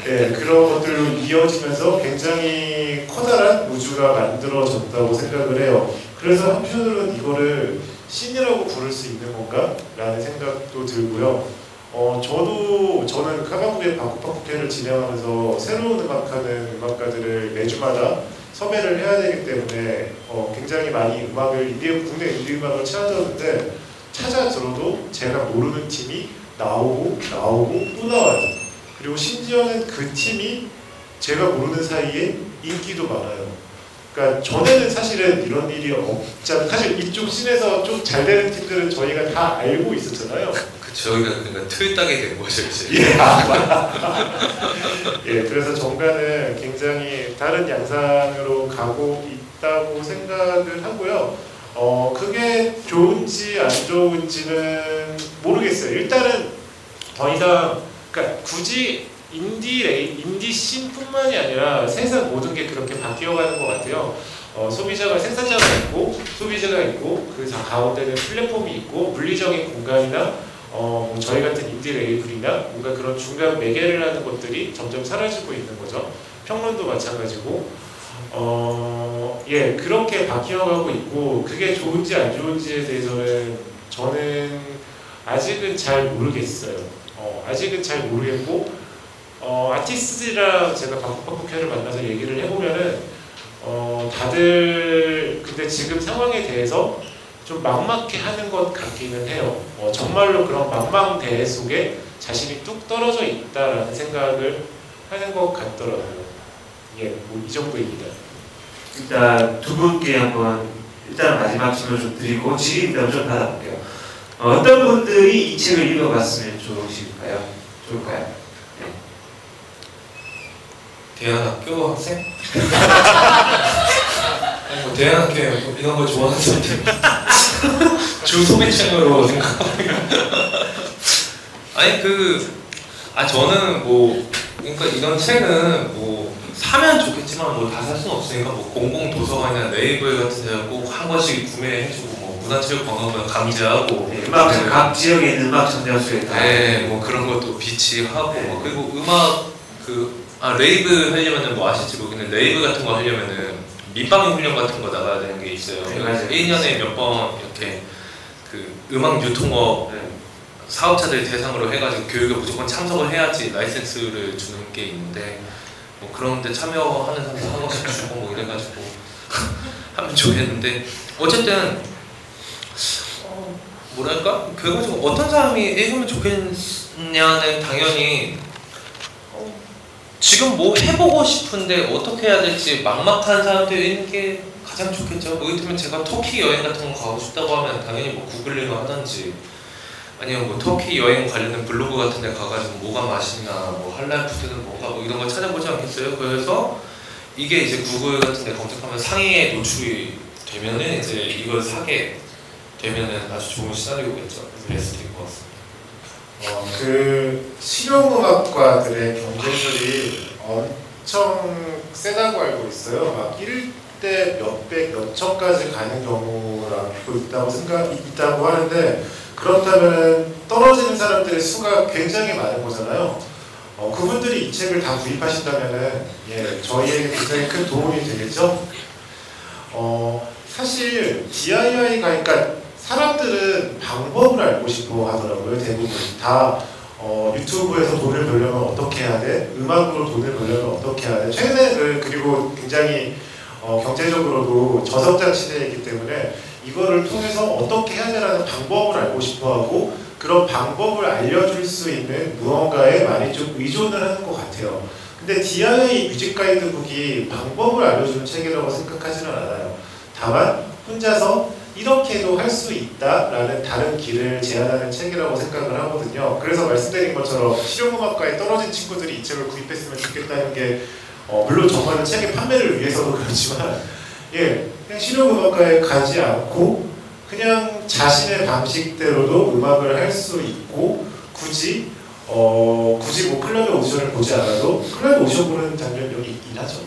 예, 그런 것들로 이어지면서 굉장히 커다란 우주가 만들어졌다고 생각을 해요. 그래서 한편으로는 이거를 신이라고 부를 수 있는 건가라는 생각도 들고요. 어, 저도 저는 카바쿠의 바쿠바쿠회를 진행하면서 새로운 음악하는 음악가들을 매주마다 섭외를 해야 되기 때문에 어, 굉장히 많이 음악을 인디 국내 인디 음악을 찾아들었는데 찾아 들어도 제가 모르는 팀이 나오고 나오고 또 나와요. 그리고 심지어는 그 팀이 제가 모르는 사이에 인기도 많아요. 그러니까 전에는 사실은 이런 일이 없잖아요. 사실 이쪽 씬에서 좀 잘 되는 팀들은 저희가 다 알고 있었잖아요. 그쵸 여기가 그러니까 틀 따게 된 거죠 이제. 예, 아. 예, 그래서 정가는 굉장히 다른 양상으로 가고 있다고 생각을 하고요. 어, 그게 좋은지 안 좋은지는 모르겠어요. 일단은 더 이상, 그러니까 굳이 인디 레이, 인디 scene뿐만이 아니라 세상 모든 게 그렇게 바뀌어가는 것 같아요. 어, 소비자가 생산자가 있고 소비자가 있고 그 자- 가운데는 플랫폼이 있고 물리적인 공간이나 어, 뭐 저희 같은 인디 레이블이나 뭔가 그런 중간 매개를 하는 것들이 점점 사라지고 있는 거죠. 평론도 마찬가지고 어, 예 그렇게 바뀌어가고 있고 그게 좋은지 안 좋은지에 대해서는 저는 아직은 잘 모르겠어요. 어, 아직은 잘 모르겠고 어, 아티스트랑 제가 바꾸바꾸회를 만나서 얘기를 해보면은 어, 다들 근데 지금 상황에 대해서 좀 막막해 하는 것 같기는 해요. 어, 정말로 그런 망망대해 속에 자신이 뚝 떨어져 있다라는 생각을 하는 것 같더라고요. 예, 뭐 이 정도입니다. 일단 두 분께 한번 일단 마지막 질문 좀 드리고 질의응답 좀 받아볼게요. 어, 어떤 분들이 이 책을 읽어봤으면 좋으실까요? 좋을까요? 대안학교 학생? 아니 뭐 대안학교 뭐 이런 거 좋아하는 사람들 주 소비층으로 생각하면 아니 그 아 저는 뭐 그러니까 이런 책은 뭐 사면 좋겠지만 뭐 다 살 수는 없으니까 뭐 공공 도서관이나 네이버 같은 데서 꼭한 권씩 구매해주고 뭐 문화체육 관광부 강제하고 네, 음악 각 지역에 있는 음악 전자수에 다. 네, 뭐 그런 것도 비치하고 뭐 그리고 음악 그 아 레이브 하려면은 뭐 아실지 모르겠는데 레이브 같은 거 하려면은 민방위 훈련 같은 거 나가야 되는 게 있어요. 네, 맞아요. 1년에 몇 번 이렇게 그 음악 유통업 네. 사업자들 대상으로 해가지고 교육에 무조건 참석을 해야지 라이센스를 주는 게 있는데 뭐 그런 데 참여하는 사람들 한 번씩 주고 뭐 이래가지고 하면 좋겠는데 어쨌든 어, 뭐랄까 결국은 어떤 사람이 읽으면 좋겠냐는 당연히 어, 지금 뭐 해보고 싶은데 어떻게 해야 될지 막막한 사람들이 읽는 게 가장 좋겠죠. 뭐 예를 들면 제가 터키 여행 같은 거 가고 싶다고 하면 당연히 뭐 구글링을 하든지 아니면 뭐 터키 여행 관련된 블로그 같은 데 가가지고 뭐가 맛있나 뭐 할랄 푸드는 뭔가 뭐 이런 걸 찾아보지 않겠어요? 그래서 이게 이제 구글 같은 데 검색하면 상위에 노출이 되면은 이제 이걸 사게 되면은 아주 좋은 시나리오 겠죠. 그래서 베스트일 것 같습니다. 어, 그 실용음악과들의 경쟁률이 엄청 세다고 알고 있어요. 막 1대 몇백, 몇천까지 가는 경우가 있다고 생각 있다고 하는데 그렇다면 떨어지는 사람들의 수가 굉장히 많은 거잖아요. 어, 그분들이 이 책을 다 구입하신다면은 예, 저희에게 굉장히 큰 도움이 되겠죠. 어, 사실 DIY가 그러니까 사람들은 방법을 알고 싶어 하더라고요. 대부분 다 어, 유튜브에서 돈을 벌려면 어떻게 해야 돼? 음악으로 돈을 벌려면 어떻게 해야 돼? 최근에 그, 그리고 굉장히 어, 경제적으로도 저성장 시대이기 때문에 이거를 통해서 어떻게 해야 되라는 방법을 알고 싶어 하고 그런 방법을 알려줄 수 있는 무언가에 많이 좀 의존을 하는 것 같아요. 근데 DIY 뮤직 가이드북이 방법을 알려주는 책이라고 생각하지는 않아요. 다만 혼자서 이렇게도 할 수 있다라는 다른 길을 제안하는 책이라고 생각을 하거든요. 그래서 말씀드린 것처럼 실용음악과에 떨어진 친구들이 이 책을 구입했으면 좋겠다는 게 어, 물론 정말은 책의 판매를 위해서도 그렇지만 예, 그냥 실용음악과에 가지 않고 그냥 자신의 방식대로도 음악을 할 수 있고 굳이 어 굳이 뭐 클럽의 오디션을 보지 않아도 클럽의 오디션 보는 장면 여기 있긴 하죠.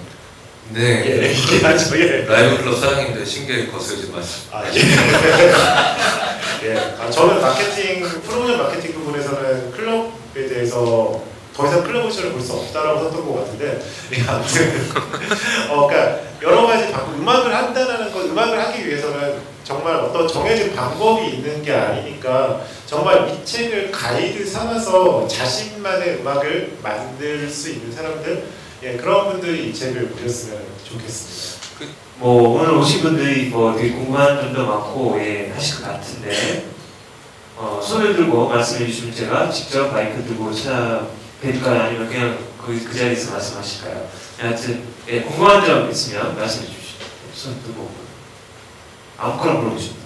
네. 예, 있긴 하죠. 예. 라이브 클럽 사장님들 신경이 거슬지 마시고. 아 예. 예. 아, 저는 마케팅 프로모션 마케팅 부분에서는 클럽에 대해서 더 이상 오디션을 볼수 없다라고 썼던 것 같은데 예, 아무튼 어 그러니까 여러 가지 방법 음악을 한다는 것 음악을 하기 위해서는 정말 어떤 정해진 방법이 있는 게 아니니까 정말 이 책을 가이드 삼아서 자신만의 음악을 만들 수 있는 사람들 예, 그런 분들이 이 책을 보셨으면 좋겠습니다. 뭐 오늘 오신 분들이 뭐 되게 궁금한 점도 많고 예, 하실 것 같은데 어, 손을 들고 말씀해 주시면 제가 직접 마이크 들고 찾아 뵐까요? 아니면 그냥 그, 그 자리에서 말씀하실까요? 하여튼 예, 궁금한 점 있으면 말씀해 주시죠. 손 들고 아무거나 물어보시면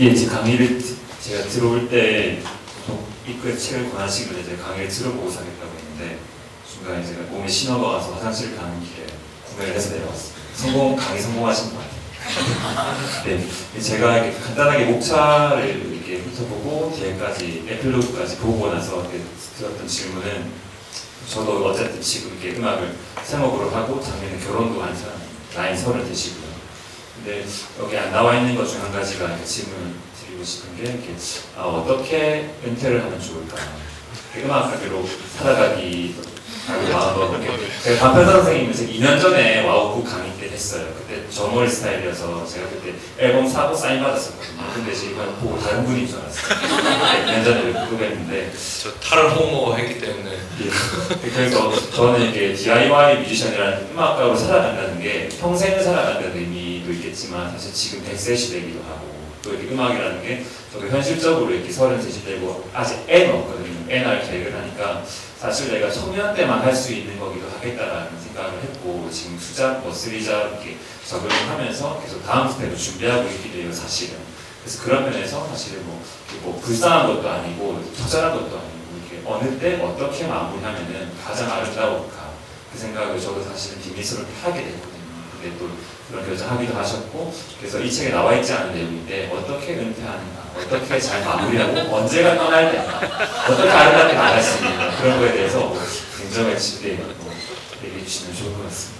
예, 제 강의를 드- 제가 들어올 때 입구에 책을 권하시길래 이제 강의를 들어보고 사겠다고 했는데 중간에 제가 몸에 신호가 와서 화장실 가는 길에 구매를 해서 내려왔습니다. 성공 강의 성공하신 것 같아요. 네, 제가 간단하게 목차를 이렇게 훑어보고 뒤에까지 에필로그까지 보고 나서 들었던 질문은 저도 어쨌든 지금 이렇게 음악을 생업으로 하고 작년에 결혼도 한 사람 나이 서른 되시고요. 근데 여기 안 나와 있는 것 중 한 가지가 질문을 드리고 싶은 게 이렇게 아, 어떻게 은퇴를 하면 좋을까? 음악하기로 살아가기 이렇게 제가 선생님을 제가 2년 전에 와우쿠 강의 때 했어요. 그때 저몰 스타일이어서 제가 그때 앨범 사고 사인 받았었거든요. 근데 지금 보고 다른 분인 줄 알았어요. 네, 2년 전에 구독했는데 저 탈을 호모 했기 때문에 예. 그래서 저는 이게 DIY 뮤지션이라는 음악가로 살아간다는 게 평생을 살아간다는 의미도 있겠지만 사실 지금 100세 시대이기도 하고 또 이렇게 음악이라는 게 저도 현실적으로 이렇게 33시 되고 아직 애는 없거든요. 애 낳을 계획을 하니까 사실 내가 청년 때만 할 수 있는 거기도 하겠다라는 생각을 했고 지금 투잡, 뭐 쓰리잡 이렇게 적응을 하면서 계속 다음 스텝을 준비하고 있기도 해요 사실은. 그래서 그런 면에서 사실은 뭐, 뭐 불쌍한 것도 아니고 처절한 것도 아니고 이렇게 어느 때 어떻게 마무리하면은 가장 아름다울까 그 생각을 저도 사실은 비밀스럽게 하게 됐거든요. 근데 또 그런 결정하기도 하셨고 그래서 이 책에 나와 있지 않은 내용인데 어떻게 은퇴하는가 어떻게 잘 마무리하고 언제가 떠날 때인가 어떻게 아름답게 나갈 수 있는가 그런 거에 대해서 지대 뭐 얘기해 주시면 좋을 것 같습니다.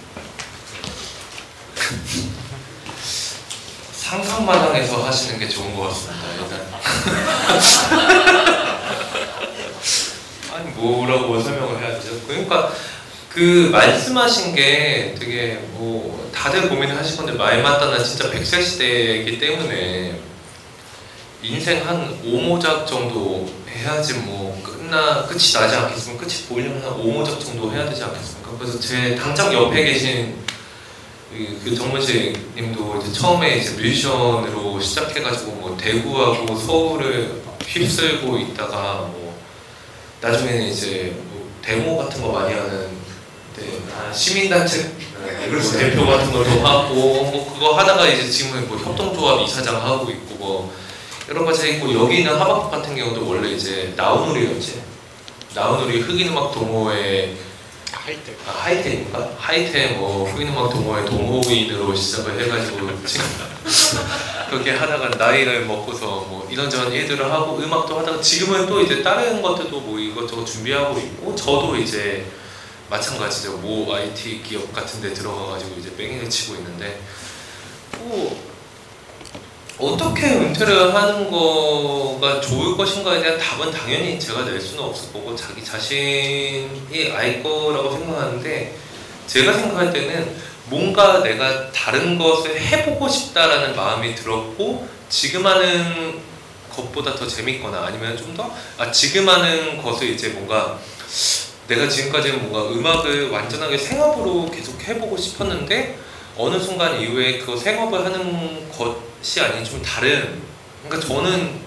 상상마당에서 하시는 게 좋은 것 같습니다. 일단. 아니 뭐라고 설명을 해야 되죠? 그러니까 그 말씀하신 게 되게 뭐 다들 고민을 하실 건데 말 맞다 난 진짜 100세 시대이기 때문에 인생 한 5모작 정도 해야지 뭐 끝나 끝이 나지 않겠습니까? 끝이 보이려면 한 5모작 정도 해야 되지 않겠습니까? 그래서 제 당장 옆에 계신 그, 그 정문식 님도 이제 처음에 이제 뮤지션으로 시작해가지고 뭐 대구하고 서울을 휩쓸고 있다가 뭐 나중에는 이제 뭐 데모 같은 거 많이 하는 네, 아, 시민단체 네, 뭐 대표 같은 걸로 하고 뭐 그거 하다가 이제 지금은 뭐 협동조합 이사장 하고 있고 뭐 이런 거 있고 여기 있는 하박국 같은 경우도 원래 이제 나우누리였지 나우누리 흑인음악 동호회 하이텍. 아, 하이테인가? 하이테 뭐 흑인음악 동호회 동호인으로 시작을 해가지고 지금 그렇게 하다가 나이를 먹고서 뭐 이런저런 일들을 하고 음악도 하다가 지금은 또 이제 다른 것들도 뭐 이것저것 준비하고 있고 저도 이제 마찬가지죠 모 IT 기업 같은 데 들어가가지고 이제 뺑이를 치고 있는데 뭐 어떻게 은퇴를 하는 거가 좋을 것인가에 대한 답은 당연히 제가 낼 수는 없을 거고 자기 자신이 알 거라고 생각하는데 제가 생각할 때는 뭔가 내가 다른 것을 해보고 싶다라는 마음이 들었고 지금 하는 것보다 더 재밌거나 아니면 좀 더 아, 지금 하는 것을 이제 뭔가 내가 지금까지는 뭔가 음악을 완전하게 생업으로 계속 해보고 싶었는데 어느 순간 이후에 그 생업을 하는 것이 아닌 좀 다른 그러니까 저는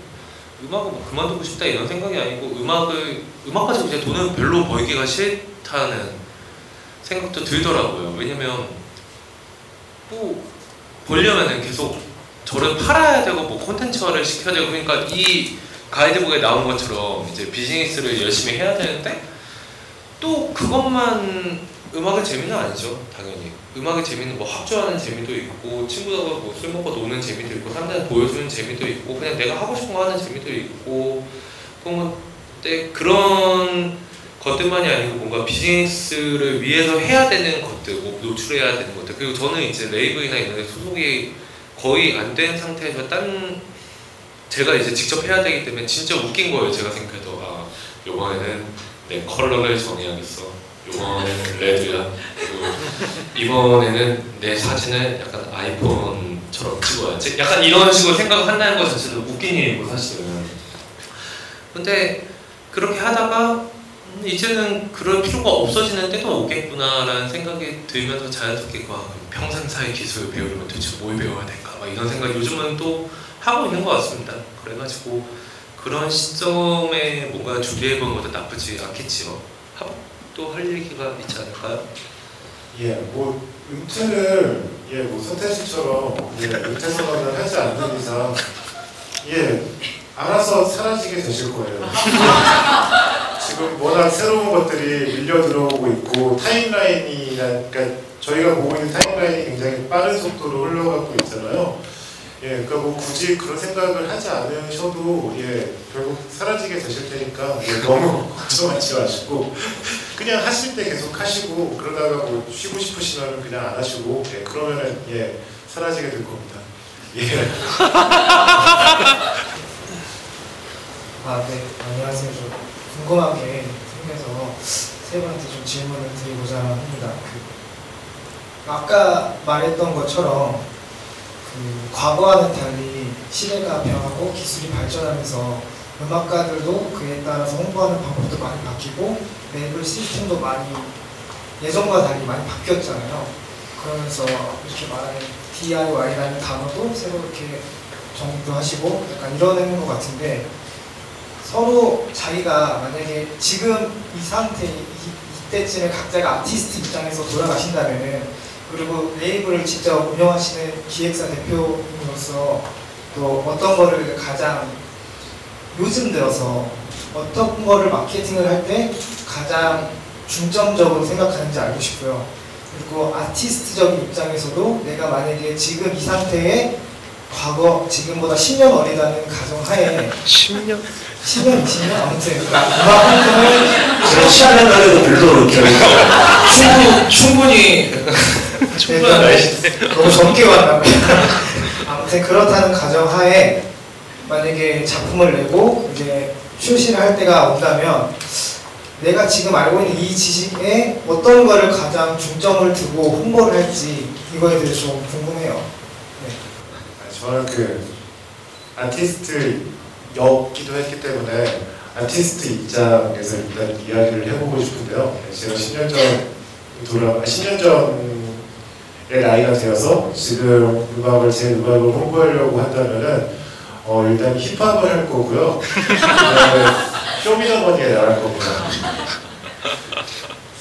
음악을 뭐 그만두고 싶다 이런 생각이 아니고 음악을 음악 가지고 이제 돈을 별로 벌기가 싫다는 생각도 들더라고요. 왜냐면 뭐 벌려면은 계속 저를 팔아야 되고 뭐 콘텐츠화를 시켜야 되고 그러니까 이 가이드북에 나온 것처럼 이제 비즈니스를 열심히 해야 되는데 또 그것만 음악의 재미는 아니죠 당연히 음악의 재미는 뭐 합주하는 재미도 있고 친구들과 뭐 술 먹고 노는 재미도 있고 사람들한테 보여주는 재미도 있고 그냥 내가 하고 싶은 거 하는 재미도 있고 근데 그런 것들만이 아니고 뭔가 비즈니스를 위해서 해야 되는 것들 뭐 노출해야 되는 것들. 그리고 저는 이제 레이블이나 이런 데 소속이 거의 안 된 상태에서 딴 제가 이제 직접 해야 되기 때문에 진짜 웃긴 거예요 제가 생각해도. 아 요번에는 내 컬러를 정해야겠어 요번에는 레드야 이번에는 내 사진을 약간 아이폰처럼 찍어야지 약간 이런 식으로 생각을 한다는 것 자체도 웃긴 일이고 사실은 근데 그렇게 하다가 음, 이제는 그럴 필요가 없어지는 때도 오겠구나라는 생각이 들면서 자연스럽게 와, 그럼 평생사의 기술을 배우려면 도대체 뭘 배워야 될까 막 이런 생각 요즘은 또 하고 있는 것 같습니다. 그래가지고 그런 시점에 뭔가 준비해보는 것도 나쁘지 않겠지요. 또 할 얘기가 있지 않을까요? 예, 뭐 은퇴를 예, 뭐 서태 씨처럼 예, 은퇴 선언을 하지 않는 이상 예, 알아서 사라지게 되실 거예요. 지금 워낙 새로운 것들이 밀려 들어오고 있고 타임라인이 그러니까 저희가 보고 있는 타임라인이 굉장히 빠른 속도로 흘러가고 있잖아요. 예, 그러니까 뭐 굳이 그런 생각을 하지 않으셔도 예, 결국 사라지게 되실 테니까 예, 너무 걱정하지 마시고 그냥 하실 때 계속 하시고 그러다가 뭐 쉬고 싶으시면 그냥 안 하시고 예, 그러면은 예, 사라지게 될 겁니다. 예. 아, 네. 안녕하세요. 좀 궁금한 게 생겨서 세 분한테 좀 질문을 드리고자 합니다. 그 아까 말했던 것처럼 그 과거와는 달리 시대가 변하고 기술이 발전하면서 음악가들도 그에 따라서 홍보하는 방법도 많이 바뀌고 레이블 시스템도 많이 예전과 달리 많이 바뀌었잖아요. 그러면서 이렇게 말하는 DIY라는 단어도 새로 이렇게 정도 하시고 약간 이러는 것 같은데 서로 자기가 만약에 지금 이 상태 이, 이때쯤에 각자가 아티스트 입장에서 돌아가신다면은 그리고 레이블을 직접 운영하시는 기획사 대표님으로서 또 어떤 거를 가장 요즘 들어서 어떤 거를 마케팅을 할 때 가장 중점적으로 생각하는지 알고 싶고요. 그리고 아티스트적인 입장에서도 내가 만약에 지금 이 상태에 과거 지금보다 10년 어리다는 가정하에 10년? 10년, 20년 아무튼 음악 활동을 그런 시간을 가려도 별로 이렇게 충분, 충분히 충분한 너무 젊게 왔나 봐요. 아무튼 그렇다는 가정하에 만약에 작품을 내고 이제 출시를 할 때가 온다면 내가 지금 알고 있는 이 지식에 어떤 거를 가장 중점을 두고 홍보를 할지 이거에 대해서 좀 궁금해요. 저는 그 아티스트였기도 했기 때문에 아티스트 입장에서 일단 이야기를 해보고 싶은데요. 제가 10년 전 돌아 10년 전의 나이가 되어서 지금 음악을 제 음악을 홍보하려고 한다면은 어 일단 힙합을 할 거고요. 그다음에 쇼미더머니에 나갈 겁니다.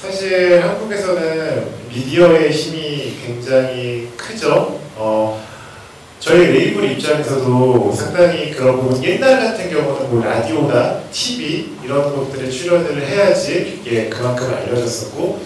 사실 한국에서는 미디어의 힘이 굉장히 크죠. 어, 저희 레이블 입장에서도 상당히 그런 부분 옛날 같은 경우는 뭐 라디오나 TV 이런 것들에 출연을 해야지 이게 그만큼 알려졌었고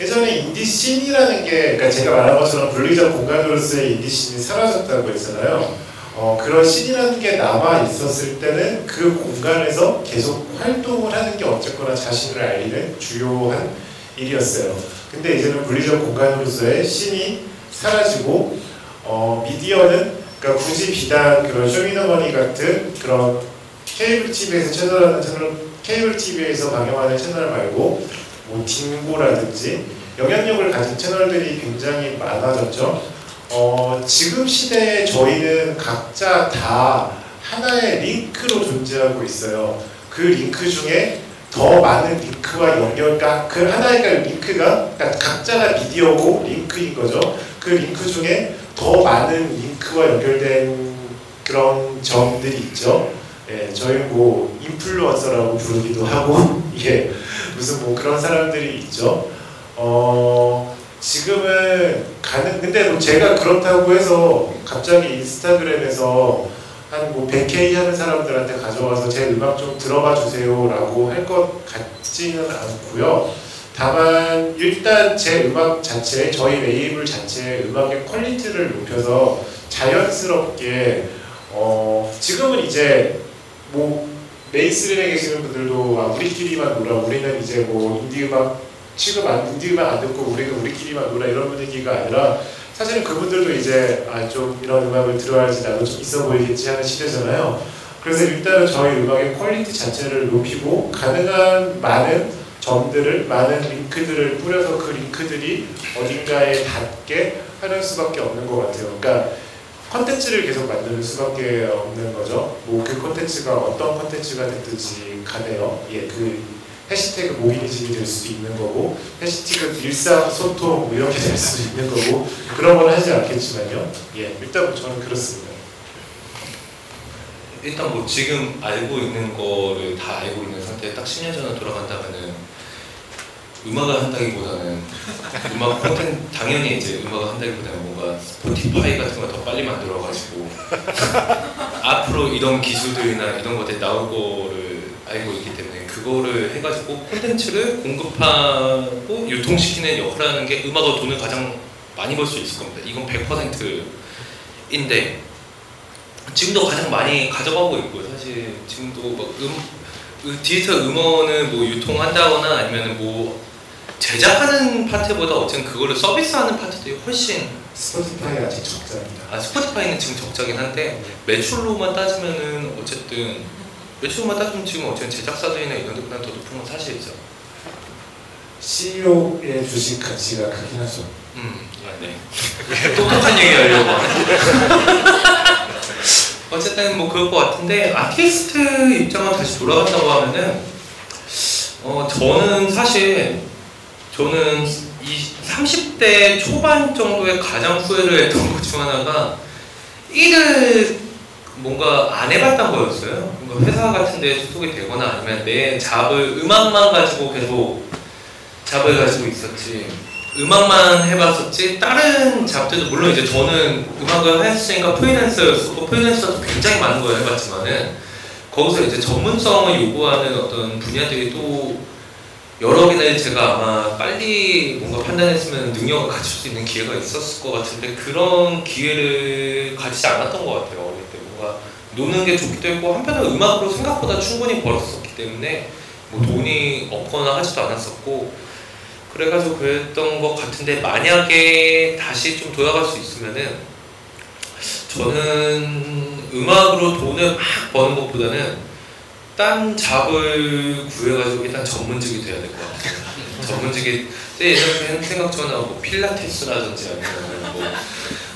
예전에 인디 scene이라는 게 그러니까 제가 말한 것처럼 물리적 공간으로서의 인디 scene이 사라졌다고 했잖아요. 어, 그런 씬이라는 게 남아 있었을 때는 그 공간에서 계속 활동을 하는 게 어쨌거나 자신을 알리는 주요한 일이었어요. 근데 이제는 분리적 공간으로서의 씬이 사라지고 어, 미디어는 그러니까 굳이 비단 그런 쇼미더머니 같은 그런 케이블 TV에서 채널하는 채널, 케이블 TV에서 방영하는 채널 말고 뭐 딩고라든지 영향력을 가진 채널들이 굉장히 많아졌죠. 어, 지금 시대에 저희는 각자 다 하나의 링크로 존재하고 있어요. 그 링크 중에 더더 많은 링크와 연결, 그러니까 그 하나의 그 링크가 그러니까 각자가 미디어고 링크인 거죠. 그 링크 중에 더 많은 링크와 연결된 그런 점들이 있죠. 예, 저희 뭐 인플루언서라고 부르기도 하고, 예, 무슨 뭐 그런 사람들이 있죠. 어, 지금은 가능, 근데 뭐 제가 그렇다고 해서 갑자기 인스타그램에서 한 뭐 100K 하는 사람들한테 가져와서 제 음악 좀 들어봐 주세요라고 할 것 같지는 않고요. 다만 일단 제 음악 자체, 저희 레이블 자체 음악의 quality를 높여서 자연스럽게 어 지금은 이제 뭐 mainstream에 계시는 분들도 아, 우리끼리만 놀아 우리는 이제 뭐 인디 음악 취급 안 음악 안 듣고 우리는 우리끼리만 놀아 이런 분위기가 아니라 사실은 그분들도 이제 아 좀 이런 음악을 들어야지 나도 좀 있어 보이겠지 하는 시대잖아요. 그래서 일단은 저희 음악의 quality 자체를 높이고 가능한 많은 점들을 많은 링크들을 뿌려서 그 링크들이 어딘가에 닿게 하는 수밖에 없는 것 같아요. 그러니까 컨텐츠를 계속 만드는 수밖에 없는 거죠. 뭐 그 컨텐츠가 어떤 컨텐츠가 됐든지 간에요. 예, 그 해시태그 모기니즘이 될 수도 있는 거고 해시태그 일상 소통 뭐 이렇게 될 수도 있는 거고 그런 건 하지 않겠지만요. 예, 일단 저는 그렇습니다. 일단 뭐 지금 알고 있는 거를 다 알고 있는 상태에 딱 10년 전으로 돌아간다면은 음악을 한다기보다는 음악 콘텐츠 당연히 이제 음악을 한다기보다는 뭔가 스포티파이 같은 거더 빨리 만들어가지고 앞으로 이런 기술들이나 이런 것들이 나올 거를 알고 있기 그거를 해가지고 콘텐츠를 공급하고 유통시키는 역할을 하는 게 음악으로 돈을 가장 많이 벌 수 있을 겁니다. 이건 100%인데 지금도 가장 많이 가져가고 있고 사실 지금도 뭐 음, 그 디지털 음원을 뭐 유통한다거나 아니면 뭐 제작하는 파트보다 어쨌든 그거를 서비스하는 파트들이 훨씬 스포티파이 아직 적자입니다. 아 스포티파이는 지금 적자긴 한데 매출로만 따지면은 어쨌든 매출로만 따지면 지금 어쨌든 제작사들이나 이런 데보다 더 높은 건 사실이죠. CEO의 주식 가치가 크긴 하죠. 음, 아, 네. 똑똑한 얘기 하려고. 어쨌든 뭐 그럴 것 같은데 아티스트 입장으로 다시 돌아간다고 하면은 어 저는 사실 저는 이 30대 초반 정도에 가장 후회를 했던 것 중 하나가 일을 뭔가 안 해봤던 거였어요. 뭔가 회사 같은 데 소속이 되거나 아니면 내 잡을 음악만 가지고 계속 잡을 가지고 있었지. 음악만 해봤었지 다른 잡들도 물론 이제 저는 음악을 했으니까 프리랜서였었고 프리랜서도 굉장히 많은 걸 해봤지만은 거기서 이제 전문성을 요구하는 어떤 분야들이 또 여러 개를 제가 아마 빨리 뭔가 판단했으면 능력을 갖출 수 있는 기회가 있었을 것 같은데 그런 기회를 가지지 않았던 것 같아요 뭔가 노는 게 좋기도 했고 한편으로 음악으로 생각보다 충분히 벌었었기 때문에 뭐 돈이 없거나 하지도 않았었고 그래가지고 그랬던 것 같은데 만약에 다시 좀 돌아갈 수 있으면은 저는 음악으로 돈을 막 버는 것보다는 딴 잡을 구해가지고 일단 전문직이 돼야 될 것 같아요. 전문직이 때 예전에 생각처럼 뭐 필라테스라든지 아니면 뭐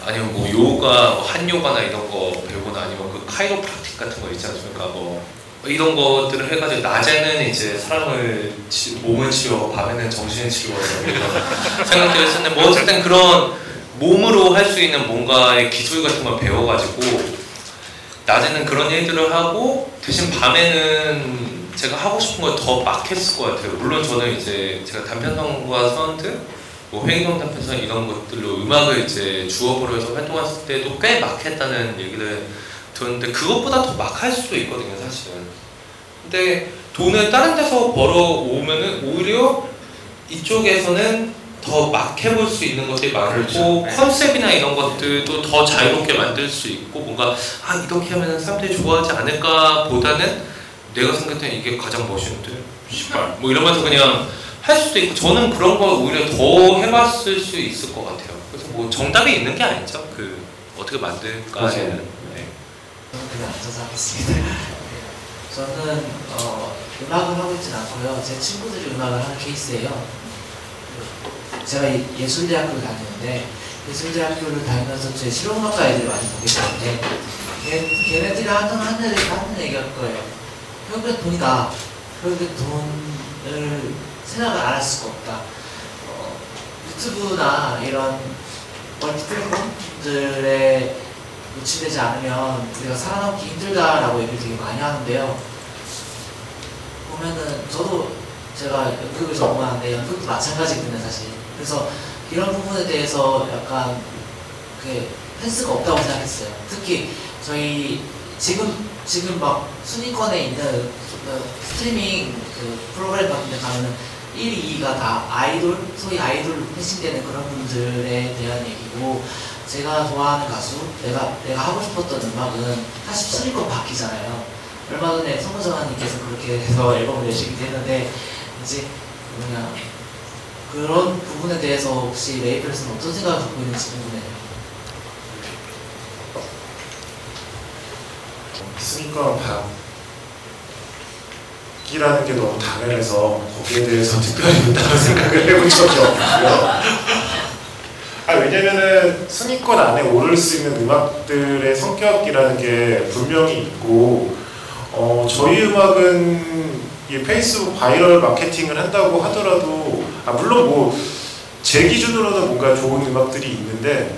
아니면 뭐 요가, 뭐 한요가나 이런 거 배우거나 아니면 그 카이로프라틱 같은 거 있지 않습니까? 뭐 이런 것들을 해가지고 낮에는 이제 사람을 치, 몸을 치료, 밤에는 정신을 치료하고 이런 생각들을 했었는데 뭐 어쨌든 그런 몸으로 할 수 있는 뭔가의 기술 같은 걸 배워가지고 낮에는 그런 일들을 하고 대신 밤에는 제가 하고 싶은 걸 더 막 했을 것 같아요. 물론 저는 이제 제가 단편성과 사운드, 뭐 단편성 이런 것들로 음악을 이제 주업으로 해서 활동했을 때도 꽤 막 했다는 얘기를 들었는데 그것보다 더 막 할 수도 있거든요, 사실은. 근데 돈을 다른 데서 벌어오면은 오히려 이쪽에서는 더 막 해볼 수 있는 것들이 많고 그렇죠. 컨셉이나 이런 것들도 더 자유롭게 만들 수 있고 뭔가 아 이렇게 하면 사람들이 좋아하지 않을까 보다는 내가 생각할 때 이게 가장 멋있는데 씨발 뭐 이러면서 그냥 할 수도 있고 저는 그런 걸 오히려 더 해봤을 수 있을 것 같아요 그래서 뭐 정답이 있는 게 아니죠 그 어떻게 만들까에는 네. 저는 그냥 앉아서 하겠습니다. 저는 어, 음악을 하고 있진 않고요. 제 친구들이 음악을 하는 케이스예요. 제가 예- 예술대학교를 다니는데 예술대학교를 다니면서 제 실용음악가 애들을 많이 보게 되는데 걔, 걔네들이 하는 하는 얘기 하는 얘기할 거예요. 결국엔 돈이다. 결국엔 돈 생각을 안 할 수가 없다. 어, 유튜브나 이런 멀티 플랫폼들에 노출되지 않으면 우리가 살아남기 힘들다라고 얘기를 되게 많이 하는데요. 보면은 저도 제가 연극을 전공하는데 연극도 마찬가지거든요 사실. 그래서 이런 부분에 대해서 약간 그 펜스가 없다고 생각했어요. 특히 저희 지금 지금 막 순위권에 있는 그 스트리밍 그 프로그램 같은 데 가면은 1, 2가 다 아이돌, 소위 아이돌 패싱되는 그런 분들에 대한 얘기고 제가 좋아하는 가수, 내가 내가 하고 싶었던 음악은 87권 바뀌잖아요. 얼마 전에 성우정아님께서 그렇게 해서 앨범을 내시기도 했는데 이제 뭐냐 그런 부분에 대해서 혹시 레이블에서는 어떤 생각을 갖고 있는지 궁금해요. 순위권 바 뀌라는 게 너무 당연해서 거기에 대해서 특별히 문다고 생각을 해본 적이 없고요. 아, 왜냐면은 순위권 안에 오를 수 있는 음악들의 성격이라는 게 분명히 있고, 어, 저희 음악은 이 페이스북 바이럴 마케팅을 한다고 하더라도, 아, 물론 뭐, 제 기준으로는 뭔가 좋은 음악들이 있는데,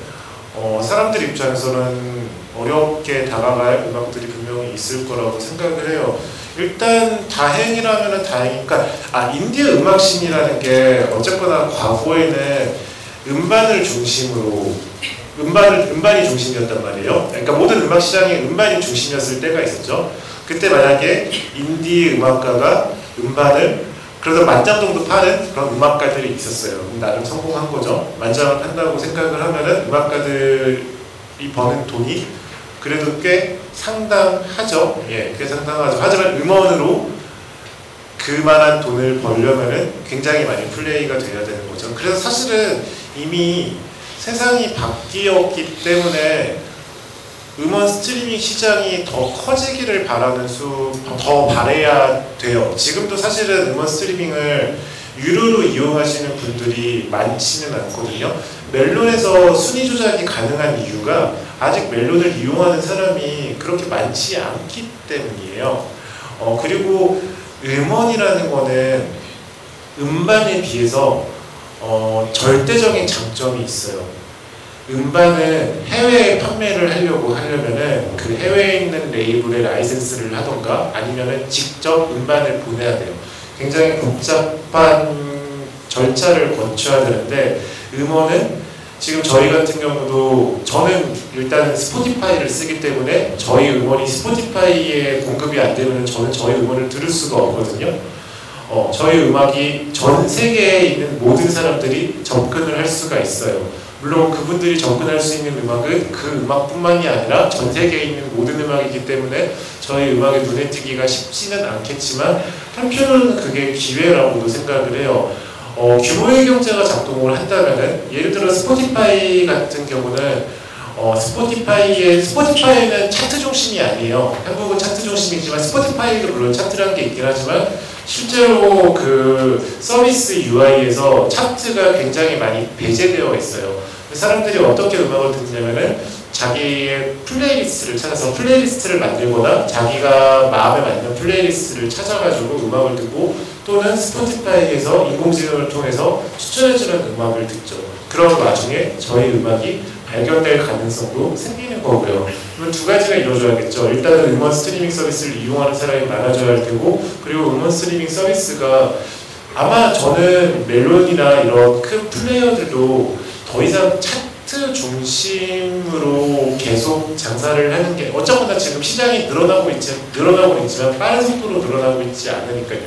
어, 사람들 입장에서는 어렵게 다가갈 음악들이 분명히 있을 거라고 생각을 해요. 일단 다행이라면 다행이니까 아 인디 음악신이라는 게 어쨌거나 과거에는 음반을 중심으로 음반을 음반이 중심이었단 말이에요. 그러니까 모든 음악 시장이 음반이 중심이었을 때가 있었죠. 그때 만약에 인디 음악가가 음반을 그래도 만장 정도 파는 그런 음악가들이 있었어요. 나름 성공한 거죠. 만장을 판다고 생각을 하면은 음악가들이 버는 돈이 그래도 꽤 상당하죠. 예, 꽤 상당하죠. 하지만 음원으로 그만한 돈을 벌려면은 굉장히 많이 플레이가 돼야 되는 거죠. 그래서 사실은 이미 세상이 바뀌었기 때문에 음원 스트리밍 시장이 더 커지기를 바라는 수, 더 바래야 돼요. 지금도 사실은 음원 스트리밍을 유료로 이용하시는 분들이 많지는 않거든요. 멜론에서 순위 조작이 가능한 이유가 아직 멜론을 이용하는 사람이 그렇게 많지 않기 때문이에요. 어, 그리고 음원이라는 거는 음반에 비해서 어, 절대적인 장점이 있어요. 음반은 해외에 판매를 하려고 하려면은 그 해외에 있는 레이블에 라이센스를 하던가 아니면은 직접 음반을 보내야 돼요. 굉장히 복잡한 절차를 거쳐야 되는데 음원은 지금 저희 같은 경우도 저는 일단 스포티파이를 쓰기 때문에 저희 음원이 스포티파이에 공급이 안 되면 저는 저희 음원을 들을 수가 없거든요. 어, 저희 음악이 전 세계에 있는 모든 사람들이 접근을 할 수가 있어요. 물론 그분들이 접근할 수 있는 음악은 그 음악뿐만이 아니라 전 세계에 있는 모든 음악이기 때문에 저희 음악의 눈에 띄기가 쉽지는 않겠지만 한편으로는 그게 기회라고도 생각을 해요. 어, 규모의 경제가 작동을 한다면은 예를 들어 스포티파이 같은 경우는 어, 스포티파이의 스포티파이는 차트 중심이 아니에요. 한국은 차트 중심이지만 스포티파이도 물론 차트라는 게 있긴 하지만 실제로 그 서비스 UI에서 차트가 굉장히 많이 배제되어 있어요. 사람들이 어떻게 음악을 듣냐면은 자기의 playlist를 찾아서 playlist를 만들거나 자기가 마음에 맞는 playlist를 찾아가지고 음악을 듣고 또는 스포티파이에서 인공지능을 통해서 추천해주는 음악을 듣죠. 그런 와중에 저희 음악이 발견될 가능성도 생기는 거고요. 그러면 두 가지가 이루어져야겠죠. 일단은 음원 스트리밍 서비스를 이용하는 사람이 많아져야 할 테고, 그리고 음원 스트리밍 서비스가 아마 저는 멜론이나 이런 큰 플레이어들도 더 이상 차트 중심으로 계속 장사를 하는 게 어쩌거나 지금 시장이 늘어나고 있지 늘어나고 있지만 빠른 속도로 늘어나고 있지 않으니까요.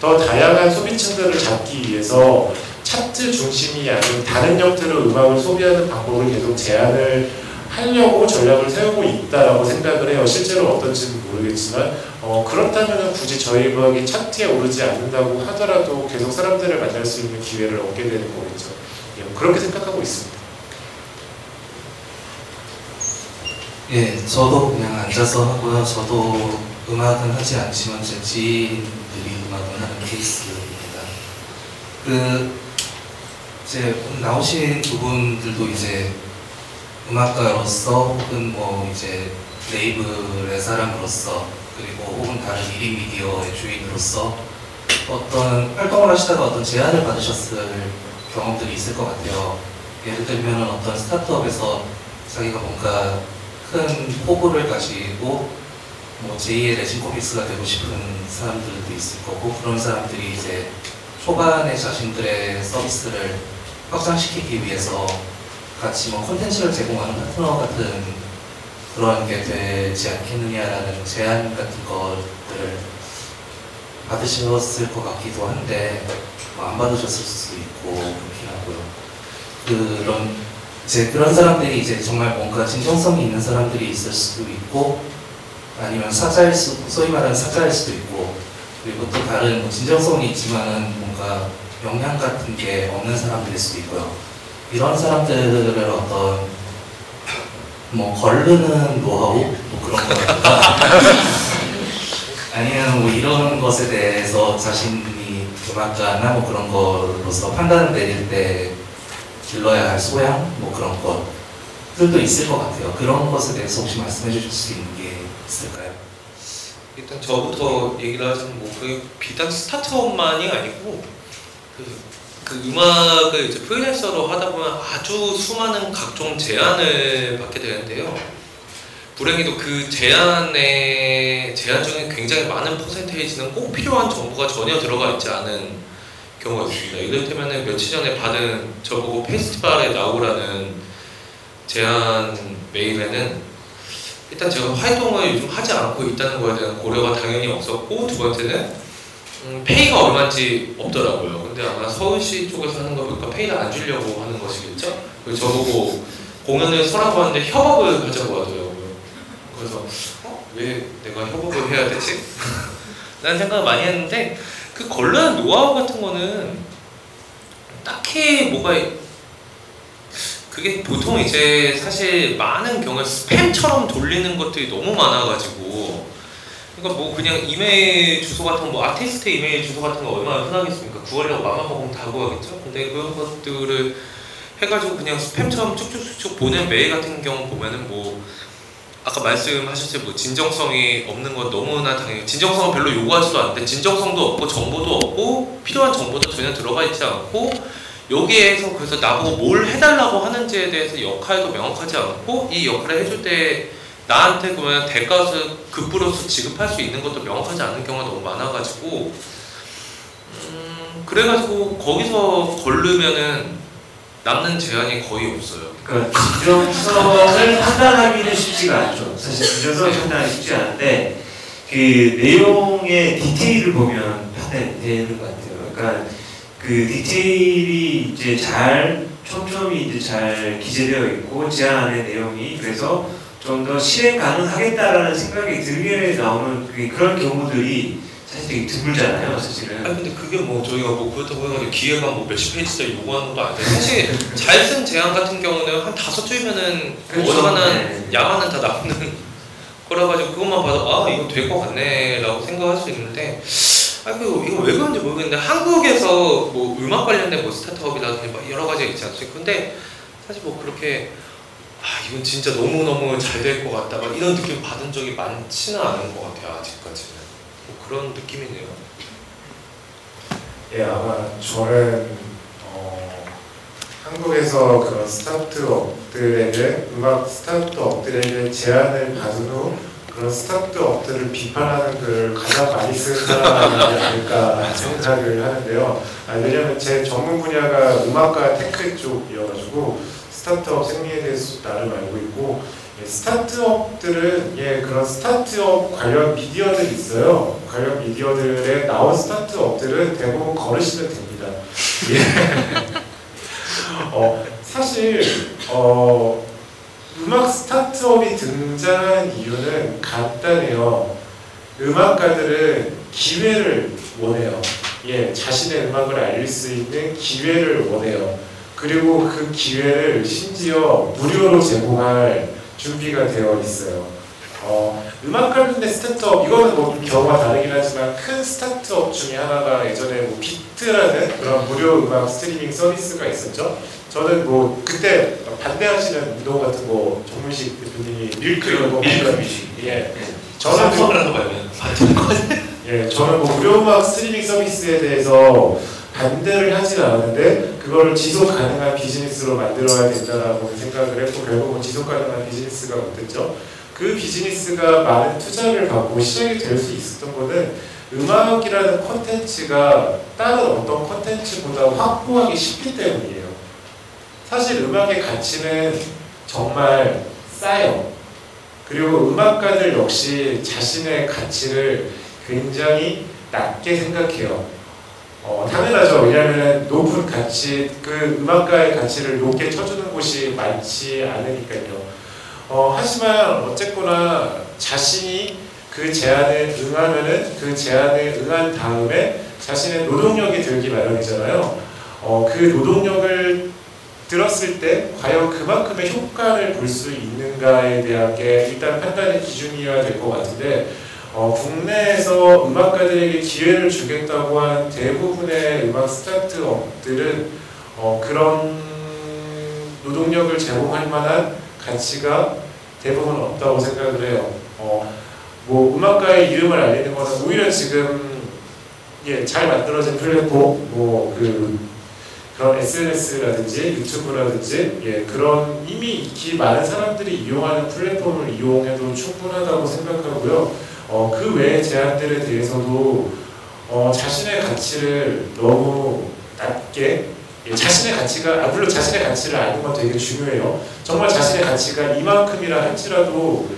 더 다양한 소비층들을 잡기 위해서 차트 중심이 아닌 다른 형태로 음악을 소비하는 방법을 계속 제한을 하려고 전략을 세우고 있다라고 생각을 해요. 실제로 어떤지는 모르겠지만 어, 그렇다면 굳이 저희 음악이 차트에 오르지 않는다고 하더라도 계속 사람들을 만날 수 있는 기회를 얻게 되는 거겠죠. 예, 그렇게 생각하고 있습니다. 예, 저도 그냥 앉아서 하고요. 저도 음악은 하지 않지만 제 지인들이 음악을 하는 케이스입니다. 그 이제 나오신 두 분들도 이제 음악가로서 혹은 뭐 이제 레이블의 사람으로서 그리고 혹은 다른 1위 미디어의 주인으로서 어떤 활동을 하시다가 어떤 제안을 받으셨을 경험들이 있을 것 같아요. 예를 들면 어떤 스타트업에서 자기가 뭔가 큰 포부를 가지고 뭐 제2의 레진 코믹스가 되고 싶은 사람들도 있을 거고 그런 사람들이 이제 초반에 자신들의 서비스를 확장시키기 위해서 같이 뭐 콘텐츠를 제공하는 파트너 같은 그런 게 되지 않겠느냐라는 제안 같은 것들을 받으셨을 것 같기도 한데 뭐 안 받으셨을 수도 있고 그렇긴 하고요. 그런 이제 그런 사람들이 이제 정말 뭔가 진정성이 있는 사람들이 있을 수도 있고 아니면 사자일 수 소위 말하는 사자일 수도 있고 그리고 또 다른 뭐 진정성이 있지만은 뭔가 역량 같은 게 없는 사람들일 수도 있고요. 이런 사람들을 어떤 뭐 걸르는 노하우 뭐 그런 거라든가 아니면 뭐 이런 것에 대해서 자신이 음악가나 뭐 그런 거로서 판단을 내릴 때 길러야 할 소양 뭐 그런 것들도 있을 것 같아요. 그런 것에 대해서 혹시 말씀해 주실 수 있는 게 있을까요? 일단 저부터 얘기를 하자면 뭐 그게 비단 스타트업만이 아니고 그, 그 음악을 이제 프리랜서로 하다 보면 아주 수많은 각종 제안을 받게 되는데요. 불행히도 그 제안의 제안 중에 굉장히 많은 퍼센테이지는 꼭 필요한 정보가 전혀 들어가 있지 않은 경우가 있습니다. 이를테면 며칠 전에 받은 저보고 페스티벌에 나오라는 제안 메일에는 일단 제가 활동을 요즘 하지 않고 있다는 거에 대한 고려가 당연히 없었고 두 번째는 음, 페이가 얼마인지 없더라고요. 근데 아마 서울시 쪽에서 하는 거 보니까 페이를 안 주려고 하는 것이겠죠. 그래서 저보고 공연을 서라고 하는데 협업을 하자고 하더라고요. 그래서 어? 왜 내가 협업을 해야 되지? 라는 생각을 많이 했는데 그 걸르는 노하우 같은 거는 딱히 뭐가 그게 보통 이제 사실 많은 경우에 스팸처럼 돌리는 것들이 너무 많아가지고 그러니까 뭐 그냥 이메일 주소 같은 거, 뭐 아티스트 이메일 주소 같은 거 얼마나 흔하겠습니까? 구하려고 맘만 먹으면 다 구하겠죠? 근데 그런 것들을 해가지고 그냥 스팸처럼 쭉쭉쭉쭉 보낸 메일 같은 경우 보면은 뭐 아까 말씀하셨을 뭐 진정성이 없는 건 너무나 당연히 진정성은 별로 요구하지도 않는데 진정성도 없고 정보도 없고 필요한 정보도 전혀 들어가 있지 않고 여기에서 그래서 나보고 뭘 해달라고 하는지에 대해서 역할도 명확하지 않고 이 역할을 해줄 때 나한테 그러면 대가서 급부로서 지급할 수 있는 것도 명확하지 않은 경우가 너무 많아가지고 음 그래가지고 거기서 걸르면은 남는 제한이 거의 없어요. 그러니까 진정성을 판단하기는 쉽지가 않죠. 사실 진정성을 판단하기 쉽지 않은데 그 내용의 디테일을 보면 판단이 되는 것 같아요. 그러니까 그 디테일이 이제 잘 촘촘히 이제 잘 기재되어 있고 제안 안의 내용이 그래서 좀 더 실행 가능하겠다라는 생각이 들게 나오는 그- 그런 경우들이 사실 되게 드물잖아요, 사실은. 아니 근데 그게 뭐 저희가 뭐 그렇다고 해가지고 기획안 뭐 몇십 페이지짜리 요구하는 것도 아닌데 사실 잘쓴 제안 같은 경우는 한 다섯 줄이면은 그렇죠. 얼마나 네. 야만은 다 나오는 거라 가지고 그것만 봐도 아 이거 될 것 같네라고 생각할 수 있는데 아이고 이거 왜 그런지 모르겠는데 한국에서 뭐 음악 관련된 뭐 스타트업이라든지 막 여러 가지가 있지 않습니까? 근데 사실 뭐 그렇게 아 이건 진짜 너무 너무 잘 될 것 같다 막 이런 느낌 받은 적이 많지는 않은 것 같아요 아직까지는 뭐 그런 느낌이네요. 예, 아마 저는 어, 한국에서 그런 스타트업들에게 음악 스타트업들에게 제안을 받은 후 그런 스타트업들을 비판하는 글을 가장 많이 쓴 사람이 아닐까 생각을 하는데요. 아, 왜냐하면 제 전문 분야가 음악과 tech 쪽이어가지고 스타트업 생리에 대해서 나름 알고 있고 예, 스타트업들은 예 그런 스타트업 관련 미디어들이 있어요. 관련 미디어들에 나온 스타트업들은 대부분 걸으시면 됩니다. 예. 어, 사실 어, 음악 스타트업이 등장한 이유는 간단해요. 음악가들은 기회를 원해요. 예, 자신의 음악을 알릴 수 있는 기회를 원해요. 그리고 그 기회를 심지어 무료로 제공할 준비가 되어 있어요. 어, 음악 관련된 스타트업 이거는 뭐좀 경우가 다르긴 하지만 큰 스타트업 중에 하나가 예전에 뭐 비트라는 그런 무료 음악 스트리밍 서비스가 있었죠. 저는 뭐 그때 반대하시는 운동 같은 거 정문식 대표님이 밀크 이런 거 밀크 뮤직. 예 네. 저는 거거 예, 저는 뭐 무료 음악 스트리밍 서비스에 대해서 반대를 하진 않았는데 그거를 지속 가능한 비즈니스로 만들어야 된다라고 생각을 했고 결국은 지속 가능한 비즈니스가 못됐죠. 그 비즈니스가 많은 투자를 받고 시작이 될 수 있었던 거는 음악이라는 콘텐츠가 다른 어떤 콘텐츠보다 확보하기 쉽기 때문이에요. 사실 음악의 가치는 정말 싸요. 그리고 음악가들 역시 자신의 가치를 굉장히 낮게 생각해요. 어, 당연하죠. 왜냐하면 높은 가치, 그 음악가의 가치를 높게 쳐주는 곳이 많지 않으니까요. 어, 하지만 어쨌거나 자신이 그 제안에 응하면은 그 제안에 응한 다음에 자신의 노동력이 들기 마련이잖아요. 어, 그 노동력을 들었을 때 과연 그만큼의 효과를 볼 수 있는가에 대한 게 일단 판단의 기준이어야 될 것 같은데 어, 국내에서 음악가들에게 기회를 주겠다고 한 대부분의 음악 스타트업들은 어, 그런 노동력을 제공할 만한 가치가 대부분 없다고 생각을 해요. 어, 뭐 음악가의 이름을 알리는 것은 오히려 지금 예, 잘 만들어진 플랫폼, 뭐그 그런 SNS라든지 유튜브라든지 예, 그런 이미 익히 많은 사람들이 이용하는 플랫폼을 이용해도 충분하다고 생각하고요. 어, 그 외의 제안들에 대해서도 어, 자신의 가치를 너무 낮게 예, 자신의 가치가 아, 물론 자신의 가치를 아는 건 되게 중요해요. 정말 자신의 가치가 이만큼이라 할지라도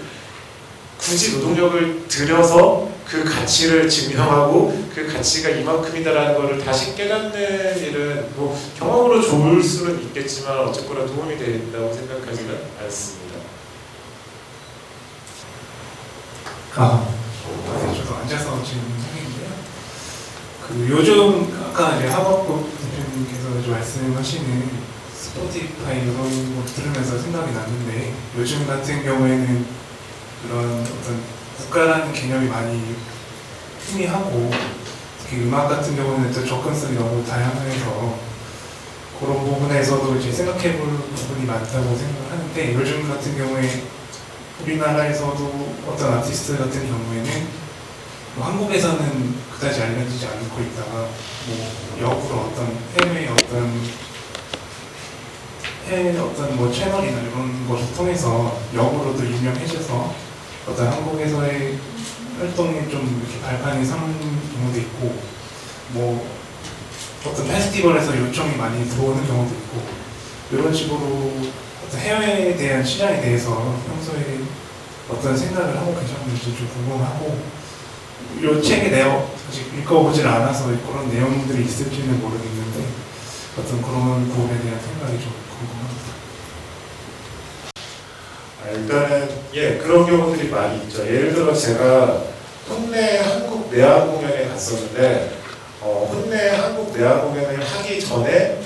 굳이 노동력을 들여서 그 가치를 증명하고 그 가치가 이만큼이다라는 것을 다시 깨닫는 일은 뭐 경험으로 좋을 수는 있겠지만 어쨌거나 도움이 된다고 생각하지는 않습니다. 아, 앉아서 질문하겠는데요. 그 요즘 아까 이제 하박국 대표님께서 말씀하시는 스포티파이 이런 거 들으면서 생각이 났는데 요즘 같은 경우에는 그런 어떤 국가라는 개념이 많이 희미하고 특히 음악 같은 경우는 또 접근성이 너무 다양해서 그런 부분에서도 이제 생각해 볼 부분이 많다고 생각을 하는데 요즘 같은 경우에 우리나라에서도 어떤 아티스트 같은 경우에는 뭐 한국에서는 그다지 알려지지 않고 있다가 뭐 역으로 어떤 해외 어떤 해외 어떤 뭐 채널이나 이런 것을 통해서 역으로도 유명해져서 어떤 한국에서의 활동에 좀 이렇게 발판이 선 경우도 있고 뭐 어떤 페스티벌에서 요청이 많이 들어오는 경우도 있고 이런 식으로 어떤 해외에 대한 시장에 대해서 평소에 어떤 생각을 하고 계셨는지 좀 궁금하고 이 책의 내용 아직 읽어보질 않아서 그런 내용들이 있을지는 모르겠는데 어떤 그런 부분에 대한 생각이 좀 궁금합니다. 아, 일단은 예 그런 경우들이 많이 있죠. 예를 들어 제가 혼내 한국 내한 공연에 갔었는데 어, 혼내 한국 내한 공연을 하기 전에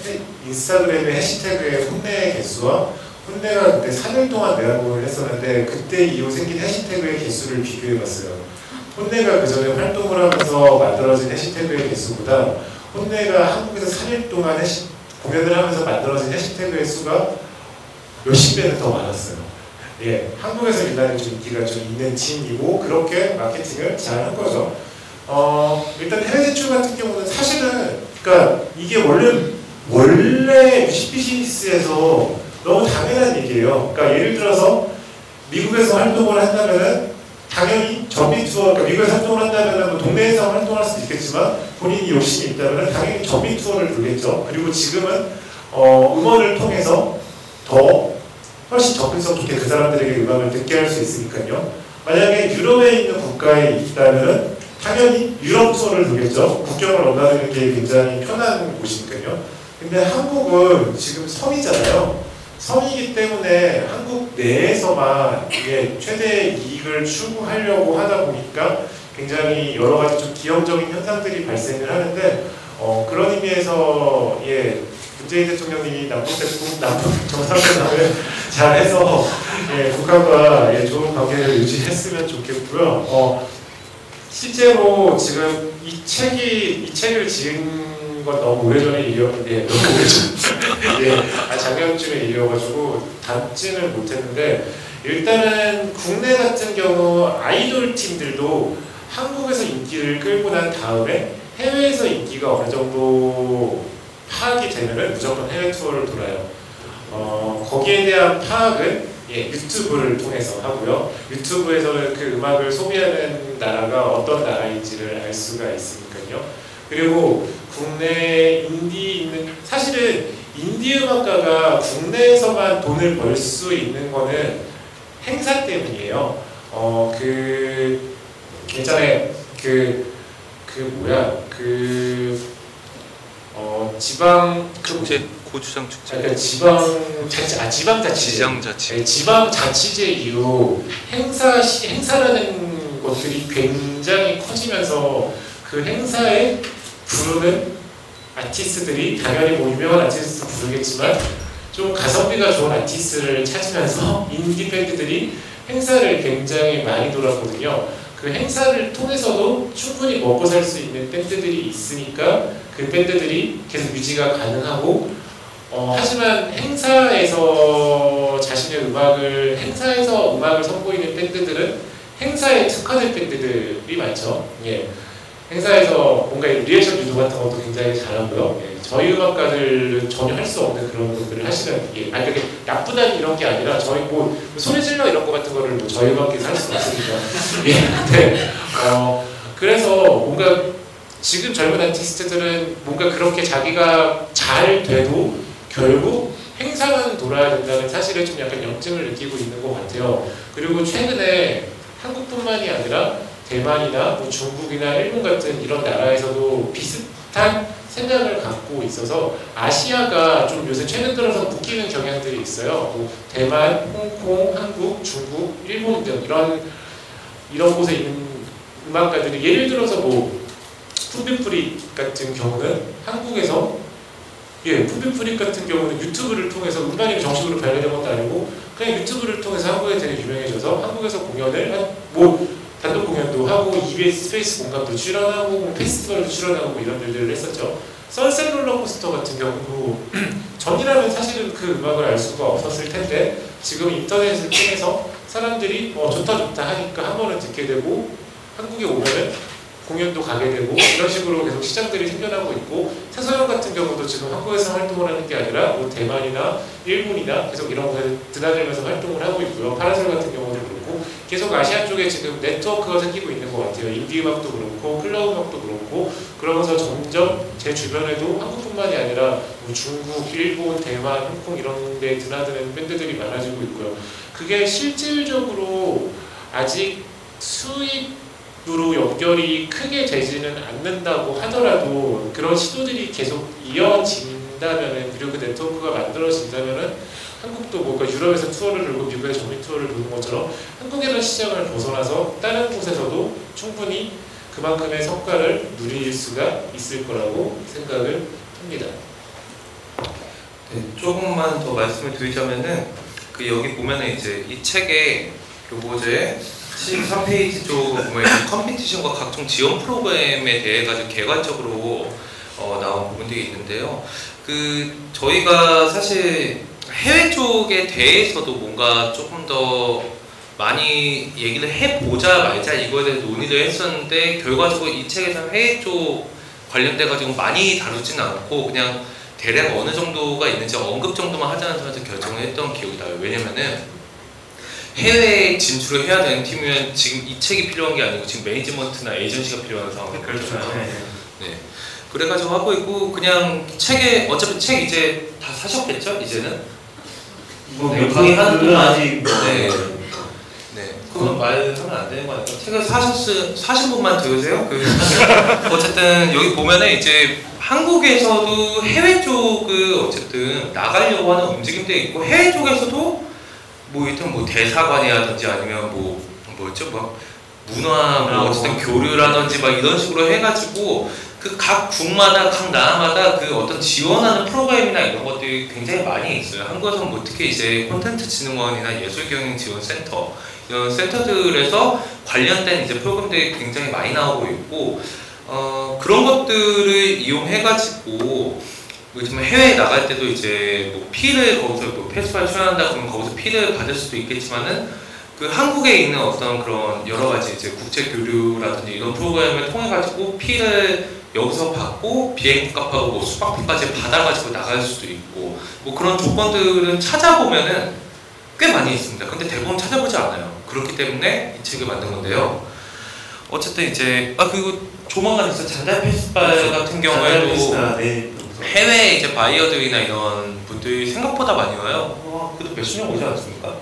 인스타그램에 해시태그에 혼내의 개수와 혼내가 그때 3일 동안 내한 공연을 했었는데 그때 이후 생긴 해시태그의 개수를 비교해봤어요. 혼내가 그 전에 활동을 하면서 만들어진 해시태그의 개수보다 혼내가 한국에서 3일 동안 해시, 공연을 하면서 만들어진 해시태그의 수가 몇십 배는 더 많았어요. 예, 한국에서 일단은 좀 인기가 좀 있는 팀이고 그렇게 마케팅을 잘 한 거죠. 어, 일단 해외 진출 같은 경우는 사실은 그러니까 이게 원래 원래 뮤직비즈니스에서 너무 당연한 얘기예요. 그러니까 예를 들어서 미국에서 활동을 한다면은 당연히 전미 투어, 그러니까 미국에서 활동을 한다면은 뭐 동네에서 활동할 수도 있겠지만 본인이 욕심이 있다면은 당연히 전미 투어를 돌겠죠. 그리고 지금은 어, 음원을 통해서 더 훨씬 접근성 좋게 그 사람들에게 음악을 듣게 할 수 있으니까요. 만약에 유럽에 있는 국가에 있다면 당연히 유럽 투어를 돌겠죠. 국경을 넘나드는 게 굉장히 편한 곳이니까요. 근데 한국은 지금 섬이잖아요. 섬이기 때문에 한국 내에서만 이게 최대 이익을 추구하려고 하다 보니까 굉장히 여러 가지 좀 기형적인 현상들이 발생을 하는데 어, 그런 의미에서 예 문재인 대통령님이 남북 대통 남북 정상회담을 잘해서 예, 북한과 예, 좋은 관계를 유지했으면 좋겠고요. 어, 실제로 지금 이 책이 이 책을 지은 건 너무 오래전에 일이었는데 너무 오래전 예, 아, 작년쯤에 일이어가지고 담지는 못했는데 일단은 국내 같은 경우 아이돌 팀들도 한국에서 인기를 끌고 난 다음에 해외에서 인기가 어느 정도 파악이 되면은 무조건 해외 투어를 돌아요. 어, 거기에 대한 파악은 예, 유튜브를 통해서 하고요. 유튜브에서는 그 음악을 소비하는 나라가 어떤 나라인지를 알 수가 있으니까요. 그리고 국내 인디 있는 사실은 인디 음악가가 국내에서만 돈을 벌 수 있는 거는 행사 때문이에요. 어, 그 예전에 그, 그 뭐야, 그, 어, 지방, 그, 축제 고추장 축제 그러니까 지방 자치, 아, 지방 자치. 지장자치 네, 지방 자치제 이후 행사 시, 행사라는 것들이 굉장히 커지면서 그 행사에 부르는 아티스트들이 당연히 뭐 유명한 아티스트 부르겠지만 좀 가성비가 좋은 아티스트를 찾으면서 인디 밴드들이 행사를 굉장히 많이 돌았거든요. 그 행사를 통해서도 충분히 먹고 살 수 있는 밴드들이 있으니까 그 밴드들이 계속 유지가 가능하고 어, 하지만 행사에서 자신의 음악을 행사에서 음악을 선보이는 밴드들은 행사에 특화된 밴드들이 많죠. 예. 행사에서 뭔가 리액션 유도 같은 것도 굉장히 잘하고요. 예. 저희 음악가들은 전혀 할 수 없는 그런 것들을 하시는 예. 아니 그게 나쁘다는 이런 게 아니라 저희 뭐 소리 질러 이런 거 같은 거를 뭐 저희 음악계에서 할 수는 없으니까. 예. 네. 어, 그래서 뭔가 지금 젊은 아티스트들은 뭔가 그렇게 자기가 잘 돼도 결국 행사만 돌아야 된다는 사실에 좀 약간 염증을 느끼고 있는 것 같아요. 그리고 최근에 한국뿐만이 아니라 대만이나 뭐 중국이나 일본 같은 이런 나라에서도 비슷한 생각을 갖고 있어서 아시아가 좀 요새 최근 들어서 묶이는 경향들이 있어요. 뭐 대만, 홍콩, 한국, 중국, 일본 등 이런 이런 곳에 있는 음악가들이 예를 들어서 뭐 품 비푸릿 같은 경우는 한국에서 예, 품 비푸릿 같은 경우는 유튜브를 통해서 음반이 정식으로 발매된 것도 아니고 그냥 유튜브를 통해서 한국에 되게 유명해져서 한국에서 공연을 한, 뭐 단독 공연도 하고 EBS 스페이스 공감도 출연하고 뭐 페스티벌도 출연하고 뭐 이런 일들을 했었죠. Sunset Rollercoaster 같은 경우도 전이라면 사실은 그 음악을 알 수가 없었을 텐데 지금 인터넷을 통해서 사람들이 어, 좋다 좋다 하니까 한 번은 듣게 되고 한국에 오면은 공연도 가게 되고 이런 식으로 계속 시장들이 생겨나고 있고 차소영 같은 경우도 지금 한국에서 활동을 하는 게 아니라 뭐 대만이나 일본이나 계속 이런 곳에 드나들면서 활동을 하고 있고요. 파라솔 같은 경우도 그렇고 계속 아시아 쪽에 지금 네트워크가 생기고 있는 것 같아요. 인디 음악도 그렇고 클럽 음악도 그렇고 그러면서 점점 제 주변에도 한국뿐만이 아니라 뭐 중국, 일본, 대만, 홍콩 이런 데 드나드는 밴드들이 많아지고 있고요. 그게 실질적으로 아직 수입 으로 연결이 크게 되지는 않는다고 하더라도 그런 시도들이 계속 이어진다면은 그리고 그 네트워크가 만들어진다면은 한국도 뭔가 유럽에서 투어를 돌고 미국에서 정비 투어를 도는 것처럼 한국이라는 시장을 벗어나서 다른 곳에서도 충분히 그만큼의 성과를 누릴 수가 있을 거라고 생각을 합니다. 네, 조금만 더 말씀을 드리자면은 그 여기 보면은 이제 이 책에 교보제 13페이지 쪽을 보면 이 컴피티션과 각종 지원 프로그램에 대해 가지고 개괄적으로 어, 나온 부분들이 있는데요. 그 저희가 사실 해외 쪽에 대해서도 뭔가 조금 더 많이 얘기를 해보자 말자 이거에 대해서 논의를 했었는데 결과적으로 이 책에서 해외 쪽 관련돼 가지고 많이 다루진 않고 그냥 대략 어느 정도가 있는지 언급 정도만 하자는 선에서 결정을 했던 기억이 나요. 왜냐면은 해외 진출을 해야 되는 팀이면 지금 이 책이 필요한 게 아니고 지금 매니지먼트나 에이전시가 필요한 상황이거든요. 네. 그래가지고 하고 있고 그냥 책에 어차피 책 이제 다 사셨겠죠? 이제는? 뭐 명확히 하는 건 아직 뭐 네. 네. 그건 말하면 안 되는 거니까 책을 사셨 사신 분만 들으세요. 그 어쨌든 여기 보면은 이제 한국에서도 해외 쪽을 어쨌든 나가려고 하는 움직임들이 있고 해외 쪽에서도 뭐 일단 뭐 대사관이라든지 아니면 뭐 뭐였죠? 뭐 문화 뭐 어쨌든 교류라든지 막 이런 식으로 해가지고 그 각 국마다 각 나라마다 그 어떤 지원하는 프로그램이나 이런 것들이 굉장히 많이 있어요. 한국에서는 뭐 특히 이제 콘텐츠 진흥원이나 예술경영 지원센터. 이런 센터들에서 관련된 이제 프로그램들이 굉장히 많이 나오고 있고 어, 그런 것들을 이용해가지고 요즘 해외에 나갈 때도 이제 뭐 피를 거기서 뭐 페스티벌 출연한다 그러면 거기서 피를 받을 수도 있겠지만은 그 한국에 있는 어떤 그런 여러 가지 이제 국제 교류라든지 이런 프로그램을 통해 가지고 피를 여기서 받고 비행값하고 뭐 숙박비까지 받아가지고 나갈 수도 있고 뭐 그런 조건들은 찾아보면은 꽤 많이 있습니다. 근데 대부분 찾아보지 않아요. 그렇기 때문에 이 책을 만든 건데요. 어쨌든 이제 아 그리고 조만간 있을 잔다리 페스티벌 같은 경우에도 네. 해외 이제 바이어들이나 이런 분들이 생각보다 많이 와요. 와, 그래도 몇십 명 오지 않습니까?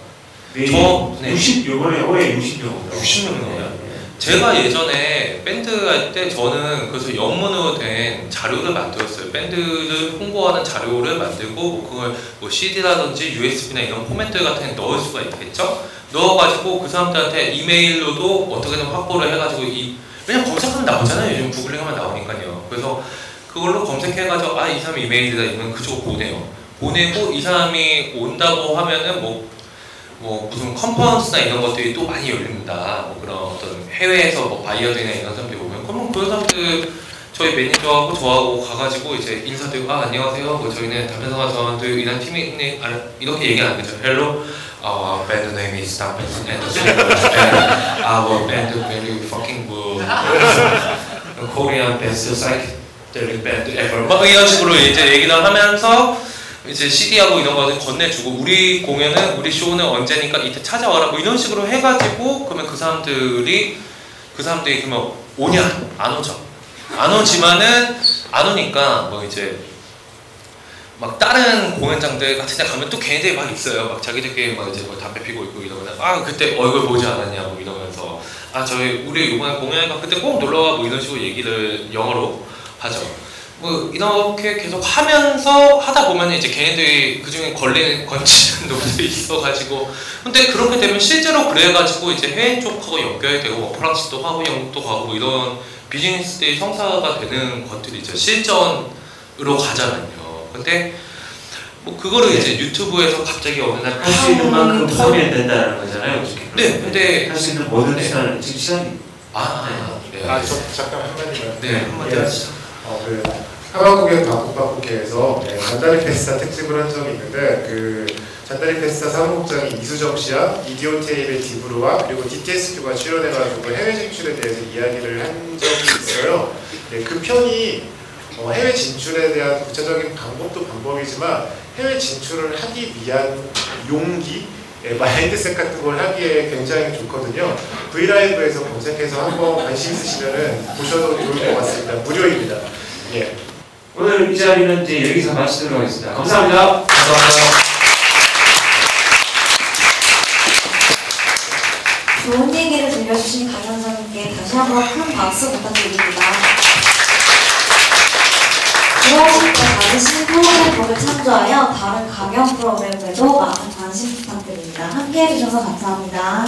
저- 네. 60 요번에 올해 60명 60명 나와요. 제가 예전에 밴드 할 때 저는 그래서 영문으로 된 자료를 만들었어요. 밴드를 홍보하는 자료를 만들고 뭐 그걸 뭐 CD라든지 USB나 이런 포맷들 같은 데 넣을 수가 있겠죠. 넣어가지고 그 사람들한테 이메일로도 어떻게든 확보를 해가지고 이 왜냐면 검색하면 나오잖아요. 요즘 구글링하면 나오니까요. 그래서 그걸로 검색해가지고 아 이 사람 이메일이다 이러면 그쪽 보내요. 보내고 이 사람이 온다고 하면은 뭐 뭐 무슨 컨퍼런스나 이런 것들이 또 많이 열립니다. 뭐 그런 어떤 해외에서 뭐 바이어들이나 이런 사람들이 오면 그러면 그런 사람들 저희 매니저하고 저하고 가가지고 이제 인사드리고 아 안녕하세요. 뭐 저희는 담배상화 사원들 이런 팀이 있네. 아, 이렇게 얘기 안 하죠. Hello. Uh, band name is Dampen and our band very fucking good. Korean best psychedelic band ever. 막 이런 식으로 이제 얘기를 하면서 이제 CD하고 이런 거를 건네주고 우리 공연은 우리 쇼는 언제니까 이때 찾아와라. 뭐 이런 식으로 해가지고 그러면 그 사람들이 그 사람들이 그러면 오냐? 안 오죠. 안 오지만은 안 오니까 뭐 이제 막 다른 공연장들 같은 데 가면 또 걔네들이 막 있어요. 막 자기들끼리 막 이제 뭐 담배 피고 있고 이러면 아 그때 얼굴 보지 않았냐 뭐 이러면서. 아 저희 우리 이번에 공연하니까 그때 꼭 놀러와 뭐 이런 식으로 얘기를 영어로 하죠 뭐 이렇게 계속 하면서 하다 보면 이제 걔네들이 그 중에 걸리는 건지는 놈들이 있어가지고 근데 그렇게 되면 실제로 그래가지고 이제 해외 쪽하고 연결이 되고 뭐 프랑스도 하고 영국도 가고 뭐 이런 비즈니스들이 성사가 되는 것들이 이제 실전으로 가잖아요. 근데 뭐 그거를 이제 유튜브에서 갑자기 어느 날 할 수 있는 만큼 터- 하면 된다는 거잖아요. 어떻게. 네, 근데 할 수 있는 모든 네. 시간을 지금 시간이 아, 네. 아, 저 잠깐 한마디만. 네, 한마디 하시죠. 어, 그 하바국의 바꾸바꾸케에서 네, 잔다리 페스타 특집을 한 적이 있는데 그 잔다리 페스타 사무국장이 이수정 씨와 이디오 테이블 디브루와 그리고 DTSQ가 출연해가지고 해외 진출에 대해서 이야기를 한 적이 있어요. 네, 그 편이 어, 해외 진출에 대한 구체적인 방법도 방법이지만 해외 진출을 하기 위한 용기 예, 마인드셋 같은 걸 하기에 굉장히 좋거든요. 브이라이브에서 검색해서 한번 관심 있으시면 보셔도 좋을 것 같습니다. 무료입니다. 예. 오늘 이 자리는 이제 여기서 마치도록 하겠습니다. 감사합니다. 좋은 얘기를 들려주신 강연자님께 다시 한번 큰 박수 부탁드립니다. 들어오실 때 받으신 프로그램북을 참조하여 다른 강연 프로그램에도 많은 관심 부탁드립니다. 함께 해주셔서 감사합니다.